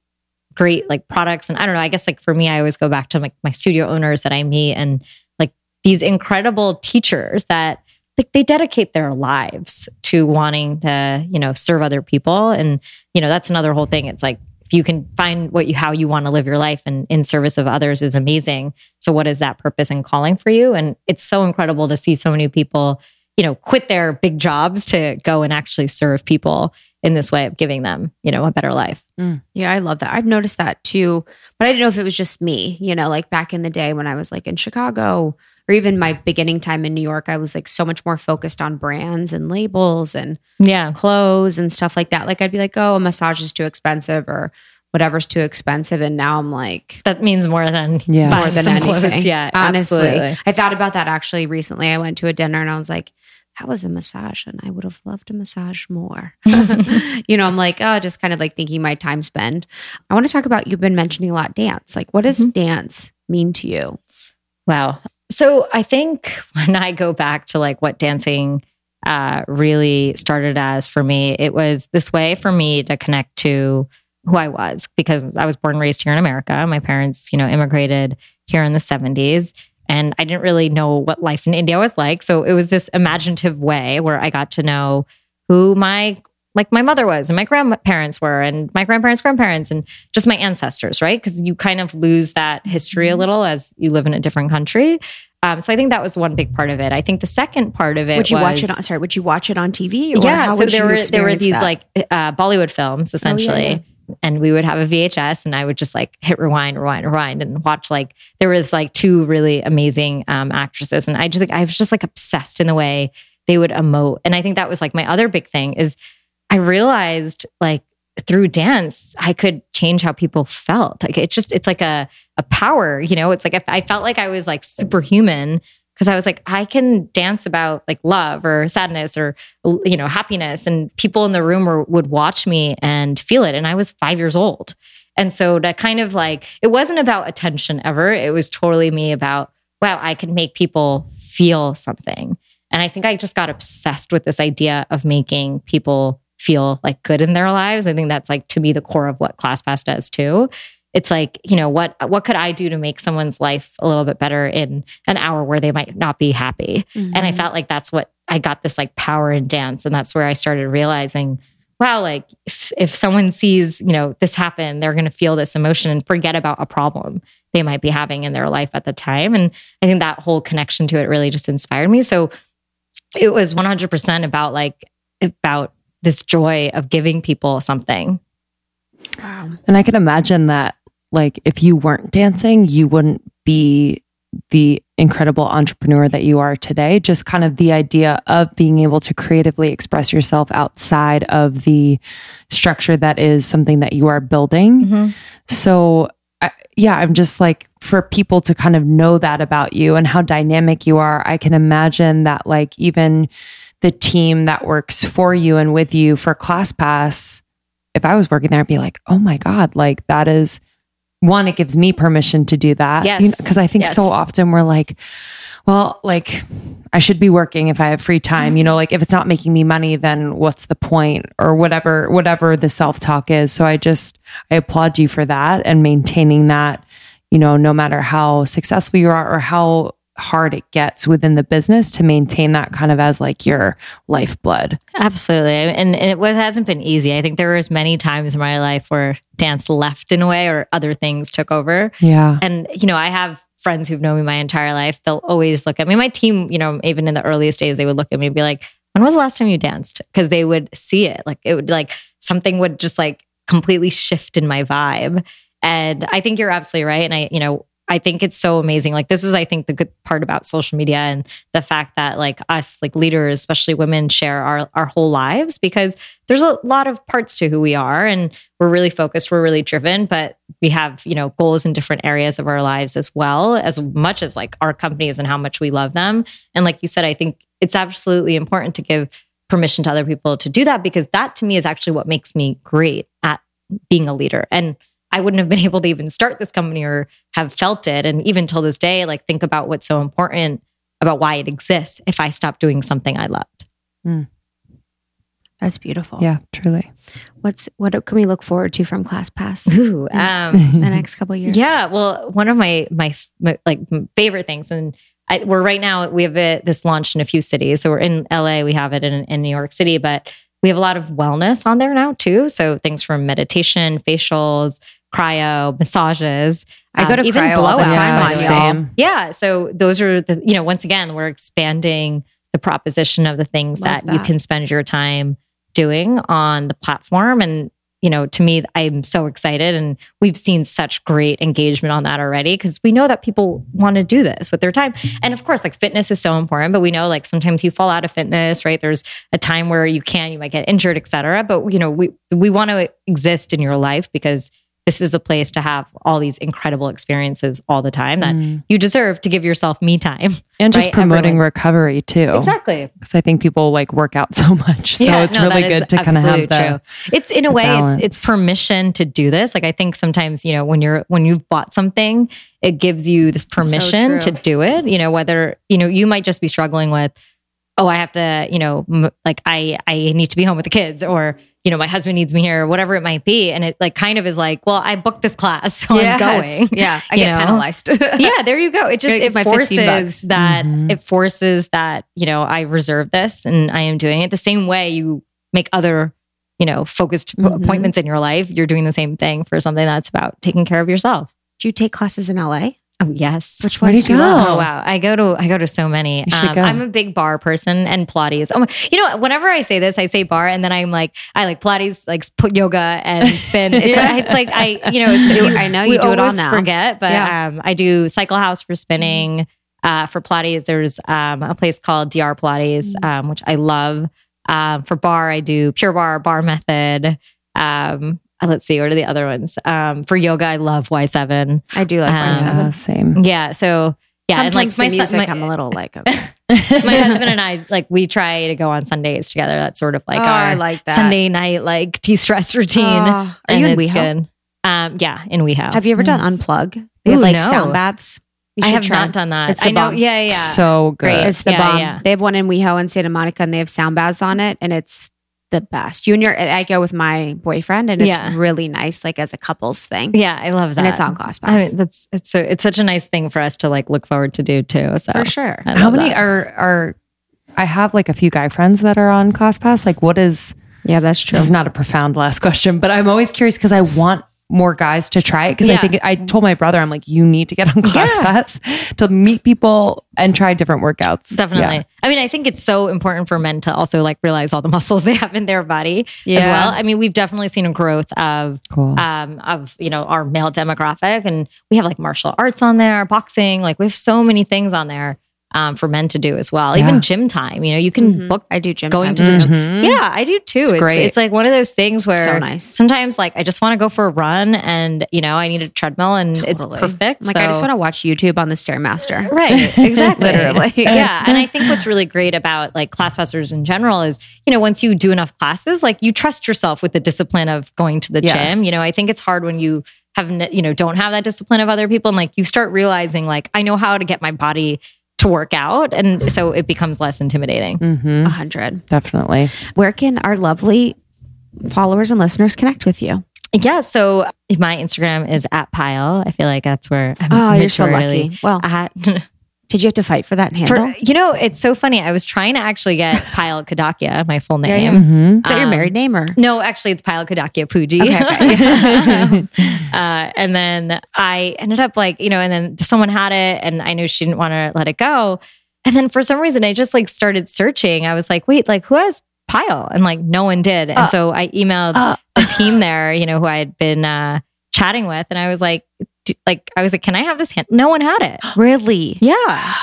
great like products and I don't know, I guess like for me I always go back to like my studio owners that I meet and like these incredible teachers that like they dedicate their lives to wanting to, you know, serve other people and you know, that's another whole thing. It's like if you can find what you how you want to live your life and in service of others is amazing. So what is that purpose and calling for you? And it's so incredible to see so many people you know, quit their big jobs to go and actually serve people in this way of giving them, you know, a better life. Mm. Yeah, I love that. I've noticed that too, but I didn't know if it was just me, you know, like back in the day when I was like in Chicago or even my beginning time in New York, I was like so much more focused on brands and labels and Yeah. clothes and stuff like that. Like I'd be like, oh, a massage is too expensive or whatever's too expensive. And now I'm like, That means more than Yeah. more than some clothes. anything. Yeah, honestly. absolutely. I thought about that actually recently. I went to a dinner and I was like, that was a massage and I would have loved a massage more. you know, I'm like, oh, just kind of like thinking my time spent. I want to talk about you've been mentioning a lot dance. Like, what does dance mean to you? Wow. So I think when I go back to like what dancing uh, really started as for me, it was this way for me to connect to who I was because I was born and raised here in America. My parents, you know, immigrated here in the 70s. And I didn't really know what life in India was like. So it was this imaginative way where I got to know who my like my mother was and my grandparents were and my grandparents grandparents and just my ancestors right because you kind of lose that history a Mm-hmm. little as you live in a different country um, so i think that was one big part of it i think the second part of it Would you watch it on? Sorry, would you watch it on TV? Or yeah so there were there were these that? like uh, bollywood films essentially yeah. And we would have a vhs and i would just like hit rewind rewind rewind and watch like there was like two really amazing um, actresses and i just like i was just like obsessed in the way they would emote and i think that was like my other big thing is i realized like through dance i could change how people felt. Like it's just it's like a a power you know? It's like I, I felt like i was like superhuman because I was like, I can dance about like love or sadness or you know happiness, and people in the room were, would watch me and feel it. And I was five years old, and so that kind of like, it wasn't about attention ever. It was totally me about, wow, I can make people feel something. And I think I just got obsessed with this idea of making people feel like good in their lives. I think that's like to me the core of what ClassPass does too it's like you know what what could i do to make someone's life a little bit better in an hour where they might not be happy? And i mm-hmm. felt like that's what i got this like power in dance. And that's where i started realizing wow like if, if someone sees you know this happen they're going to feel this emotion and forget about a problem they might be having in their life at the time. And i think that whole connection to it really just inspired me. So it was 100% about like about this joy of giving people something. Wow. And I can imagine that, like, if you weren't dancing, you wouldn't be the incredible entrepreneur that you are today. Just kind of the idea of being able to creatively express yourself outside of the structure that is something that you are building. Mm-hmm. So, I, yeah, I'm just like, for people to kind of know that about you and how dynamic you are, I can imagine that, like, even the team that works for you and with you for ClassPass, if I was working there, I'd be like, oh my God, like, that is one, it gives me permission to do that. Yes. Because I think Yes. so often we're like, well, like, I should be working if I have free time. You mm-hmm. know, like if it's not making me money, then what's the point or whatever, whatever the self talk is. So I just, I applaud you for that and maintaining that, you know, no matter how successful you are or how hard it gets within the business to maintain that kind of as like your lifeblood. Absolutely. And, it was hasn't been easy. I think there was many times in my life where dance left in a way or other things took over. Yeah. And, you know, I have friends who've known me my entire life. They'll always look at me. My team, you know, even in the earliest days, they would look at me and be like, when was the last time you danced? Because they would see it. Like it would like something would just like completely shift in my vibe. And I think you're absolutely right. And I, you know, I think it's so amazing. Like this is, I think, the good part about social media and the fact that like us, like leaders, especially women, share our our whole lives because there's a lot of parts to who we are, and we're really focused, we're really driven, but we have you know goals in different areas of our lives as well, as much as like our companies and how much we love them. And like you said, I think it's absolutely important to give permission to other people to do that because that to me is actually what makes me great at being a leader and I wouldn't have been able to even start this company or have felt it. And even till this day, like think about what's so important about why it exists if I stopped doing something I loved. That's beautiful. Yeah, truly. What's what can we look forward to from ClassPass Ooh, um, the next couple of years? yeah. Well, one of my, my, my like favorite things, and I, we're right now, we have it, this launched in a few cities. So we're in LA, we have it in, in New York City, but we have a lot of wellness on there now too. So things from meditation, facials, cryo, massages. I go um, to even cryo all the blowouts, time by on the way. y'all. Same. Yeah. So those are the, you know, once again, we're expanding the proposition of the things Love that, you can spend your time doing on the platform. And, you know, to me, I'm so excited. And we've seen such great engagement on that already because we know that people want to do this with their time. And of course, like fitness is so important, but we know like sometimes you fall out of fitness, right? There's a time where you can, you might get injured, etc. But, you know, we, we want to exist in your life because this is a place to have all these incredible experiences all the time that mm. you deserve to give yourself me time. And just right? promoting Everyone- recovery too. Exactly. Because I think people like work out so much. So it's no, really good to kind of have the, It's in a way, balance. it's it's permission to do this. Like I think sometimes you know when you're when you've bought something, it gives you this permission to do it. You know whether you know you might just be struggling with, oh, I have to, you know, m- like I I need to be home with the kids, or you know my husband needs me here, or whatever it might be, and it like kind of is like, well, I booked this class, so Yes. I'm going. Yeah, I you get know? penalized. yeah, there you go. It just it give my 15 bucks. forces that Mhm. it forces that you know I reserve this and I am doing it the same way you make other you know, focused p- Mhm. appointments in your life, you're doing the same thing for something that's about taking care of yourself. Do you take classes in LA? Oh yes. Which Where do you go? love? Oh wow, I go to I go to so many. Um. I'm a big barre person and Pilates. Oh, my- you know, whenever I say this, I say barre, and then I'm like, I like Pilates, like yoga and spin. It's, Yeah. it's like I, you know, it's, Do- I know you do it all now. Forget, but Yeah. um, I do Cycle House for spinning. Uh, for Pilates, there's um, a place called DR Pilates, Mm. um, which I love. Um, for barre, I do Pure Barre, Bar Method. Um, uh, let's see, what are the other ones? Um, for yoga, I love Y7. I do like Um, um, Yeah, same. Yeah, so yeah, and like Sometimes my the music, my- I'm a little like, okay. my husband and I like we try to go on Sundays together. That's sort of like oh, our I like that. Sunday night like de-stress routine. Oh, are and you in WeHo? good. Um, yeah, in WeHo. Have you ever done Nice. unplug? They have Ooh, like no. sound baths. I have try. not done that. It's the I know. bomb. Yeah, yeah. yeah. So good. Great. It's the Yeah, bomb. yeah. They have one in WeHo in Santa Monica, and they have sound baths on it, and it's the best. You and your, I go with my boyfriend, and it's Yeah. really nice, like as a couples thing. yeah, I love that. and it's on class I pass mean, that's it's so it's such a nice thing for us to like look forward to do too. So for sure. How many that. are are? I have like a few guy friends that are on ClassPass. Like, what is? Yeah, that's true. This is not a profound last question, but I'm always curious because I want more guys to try it because I think I told my brother I'm like you need to get on ClassPass to meet people and try different workouts. Definitely. Yeah. I mean, I think it's so important for men to also like realize all the muscles they have in their body as Yeah. well. I mean, we've definitely seen a growth of Cool. um of, you know, our male demographic and we have like martial arts on there, boxing, like we have so many things on there um for men to do as well. Yeah. Even gym time, you know, you can Mhm. book I do gym going time to the gym. Yeah, I do too. It's, great. it's like one of those things where So nice. sometimes like I just want to go for a run and you know, I need a treadmill and it's perfect. Like I just want to watch YouTube on the Stairmaster. Right, exactly. Literally. yeah. And I think what's really great about like class passers in general is, you know, once you do enough classes, like you trust yourself with the discipline of going to the Yes. gym. You know, I think it's hard when you have, you know, don't have that discipline of other people and like you start realizing like, I know how to get my body to work out. And so it becomes less intimidating. Mm-hmm. A hundred. Definitely. Where can our lovely followers and listeners connect with you? Yeah. So my Instagram is at Payal. I feel like that's where I'm Oh, you're so lucky. Well, At. did you have to fight for that handle? For, you know, it's so funny. I was trying to actually get Payal Kadakia, my full name. yeah. Mm-hmm. Is that your um, married name or? No, actually, it's Payal Kadakia Puji. Okay, uh, and then I ended up like, you know, and then someone had it and I knew she didn't want to let it go. And then for some reason, I just like started searching. I was like, wait, like who has Payal? And like no one did. And Uh, so I emailed uh. the team there, you know, who I had been uh, chatting with. And I was like, like, I was like, can I have this hand? No one had it. Really? Yeah.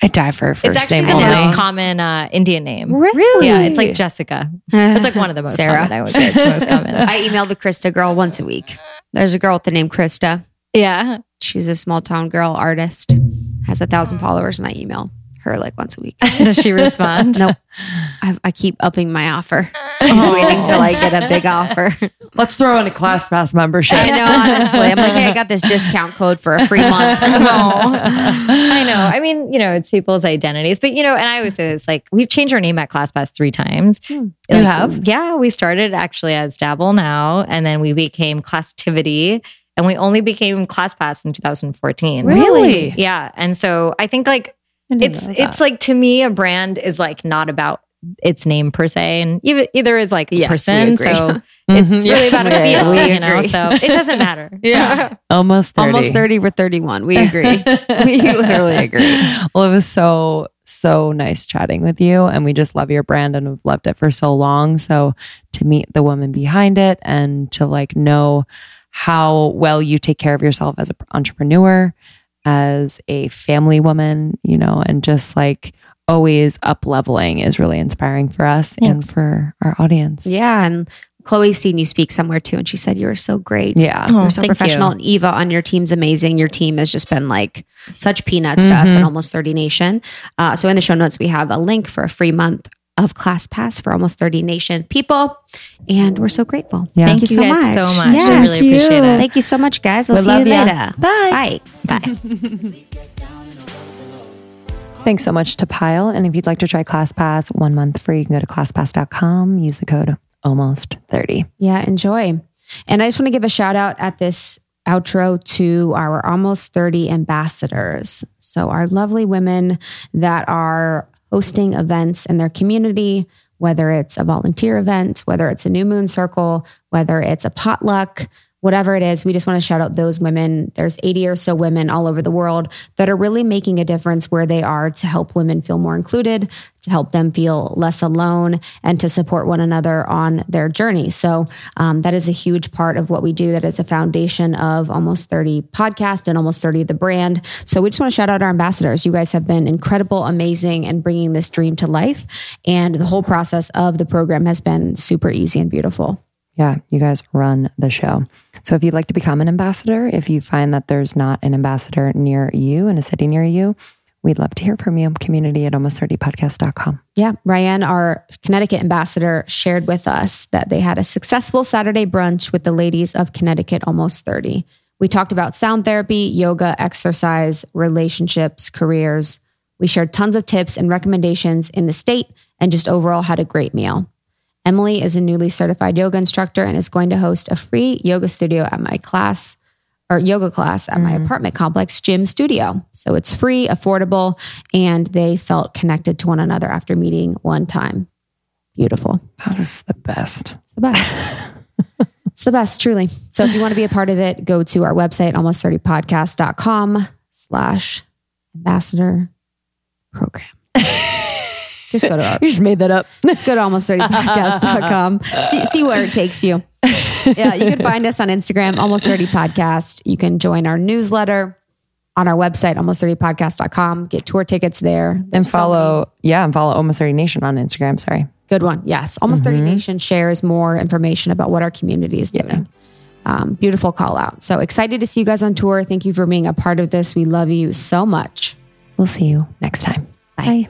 I die for a first It's actually name the only. most common uh, Indian name. Really? Yeah. It's like Jessica. It's like one of the most Sarah. common. I would say it's the most common. I email the Krista girl once a week. There's a girl with the name Krista. yeah. She's a small town girl artist, has a thousand followers, and I email her like once a week. Does she respond? Nope. I, I keep upping my offer. She's oh. waiting till I get a big offer. Let's throw in a ClassPass membership. I know, honestly. I'm like, hey, I got this discount code for a free month. I know. I mean, you know, it's people's identities, but you know, and I always say this: like, we've changed our name at ClassPass three times. Hmm. You Like, have? Yeah, we started actually as Dabble now, and then we became Classtivity, and we only became ClassPass in 2014. Really? Yeah, and so I think like it's it's like to me, a brand is like not about its name per se, and either either is like a Yes, we person. So it's Mhm. really about a We- feel, we you know. So it doesn't matter. Yeah. almost 30. Almost 30, we're 31. We agree. we literally agree. Well, it was so so nice chatting with you, and we just love your brand and have loved it for so long. So to meet the woman behind it and to like know how well you take care of yourself as an entrepreneur, as a family woman, you know, and just like always up leveling is really inspiring for us and for our audience. Yeah. And Chloe's seen you speak somewhere too. And she said you were so great. Yeah. Oh, You're so professional. you. And Eva on your team's amazing. Your team has just been like such peanuts to us Mhm. and almost 30 Nation. Uh, so in the show notes, we have a link for a free month of Class Pass for almost 30 Nation people. And we're so grateful. Yeah. Thank you Thank so you guys much. so much. I really appreciate it. Thank you so much, guys. We'll We see you love ya. later. Bye. Bye. Bye. Thanks so much to Payal. And if you'd like to try ClassPass one month free, you can go to classpass.com, use the code almost 30. Yeah, enjoy. And I just want to give a shout out at this outro to our almost 30 ambassadors. So, our lovely women that are hosting events in their community, whether it's a volunteer event, whether it's a new moon circle, whether it's a potluck, whatever it is, we just want to shout out those women. There's 80 or so women all over the world that are really making a difference where they are to help women feel more included, to help them feel less alone, and to support one another on their journey. So um, that is a huge part of what we do. That is a foundation of almost 30 podcast and almost 30 the brand. So we just want to shout out our ambassadors. You guys have been incredible, amazing, and bringing this dream to life. And the whole process of the program has been super easy and beautiful. Yeah, you guys run the show. So if you'd like to become an ambassador, if you find that there's not an ambassador near you in a city near you, we'd love to hear from you. Community at almost30podcast.com. Yeah. Ryan, our Connecticut ambassador, shared with us that they had a successful Saturday brunch with the ladies of Connecticut Almost 30. We talked about sound therapy, yoga, exercise, relationships, careers. We shared tons of tips and recommendations in the state and just overall had a great meal. Emily is a newly certified yoga instructor and is going to host a free yoga studio at my class or yoga class at my mm-hmm. apartment complex gym studio. So it's free, affordable, and they felt connected to one another after meeting one time. Beautiful. That is the best. It's the best. it's the best, truly. So if you want to be a part of it, go to our website, almost30podcast.com slash ambassador program. Just go to our You just made that up. Just go to almost30podcast.com. see, see where it takes you. Yeah, you can find us on Instagram, almost 30 podcast. You can join our newsletter on our website, almost30podcast.com. Get tour tickets there. And There's so follow, yeah, and follow Almost 30 Nation on Instagram. Sorry. Good one. Yes. Almost 30 Nation shares more information about what our community is doing. Um, beautiful call out. So excited to see you guys on tour. Thank you for being a part of this. We love you so much. We'll see you next time. Bye. Bye.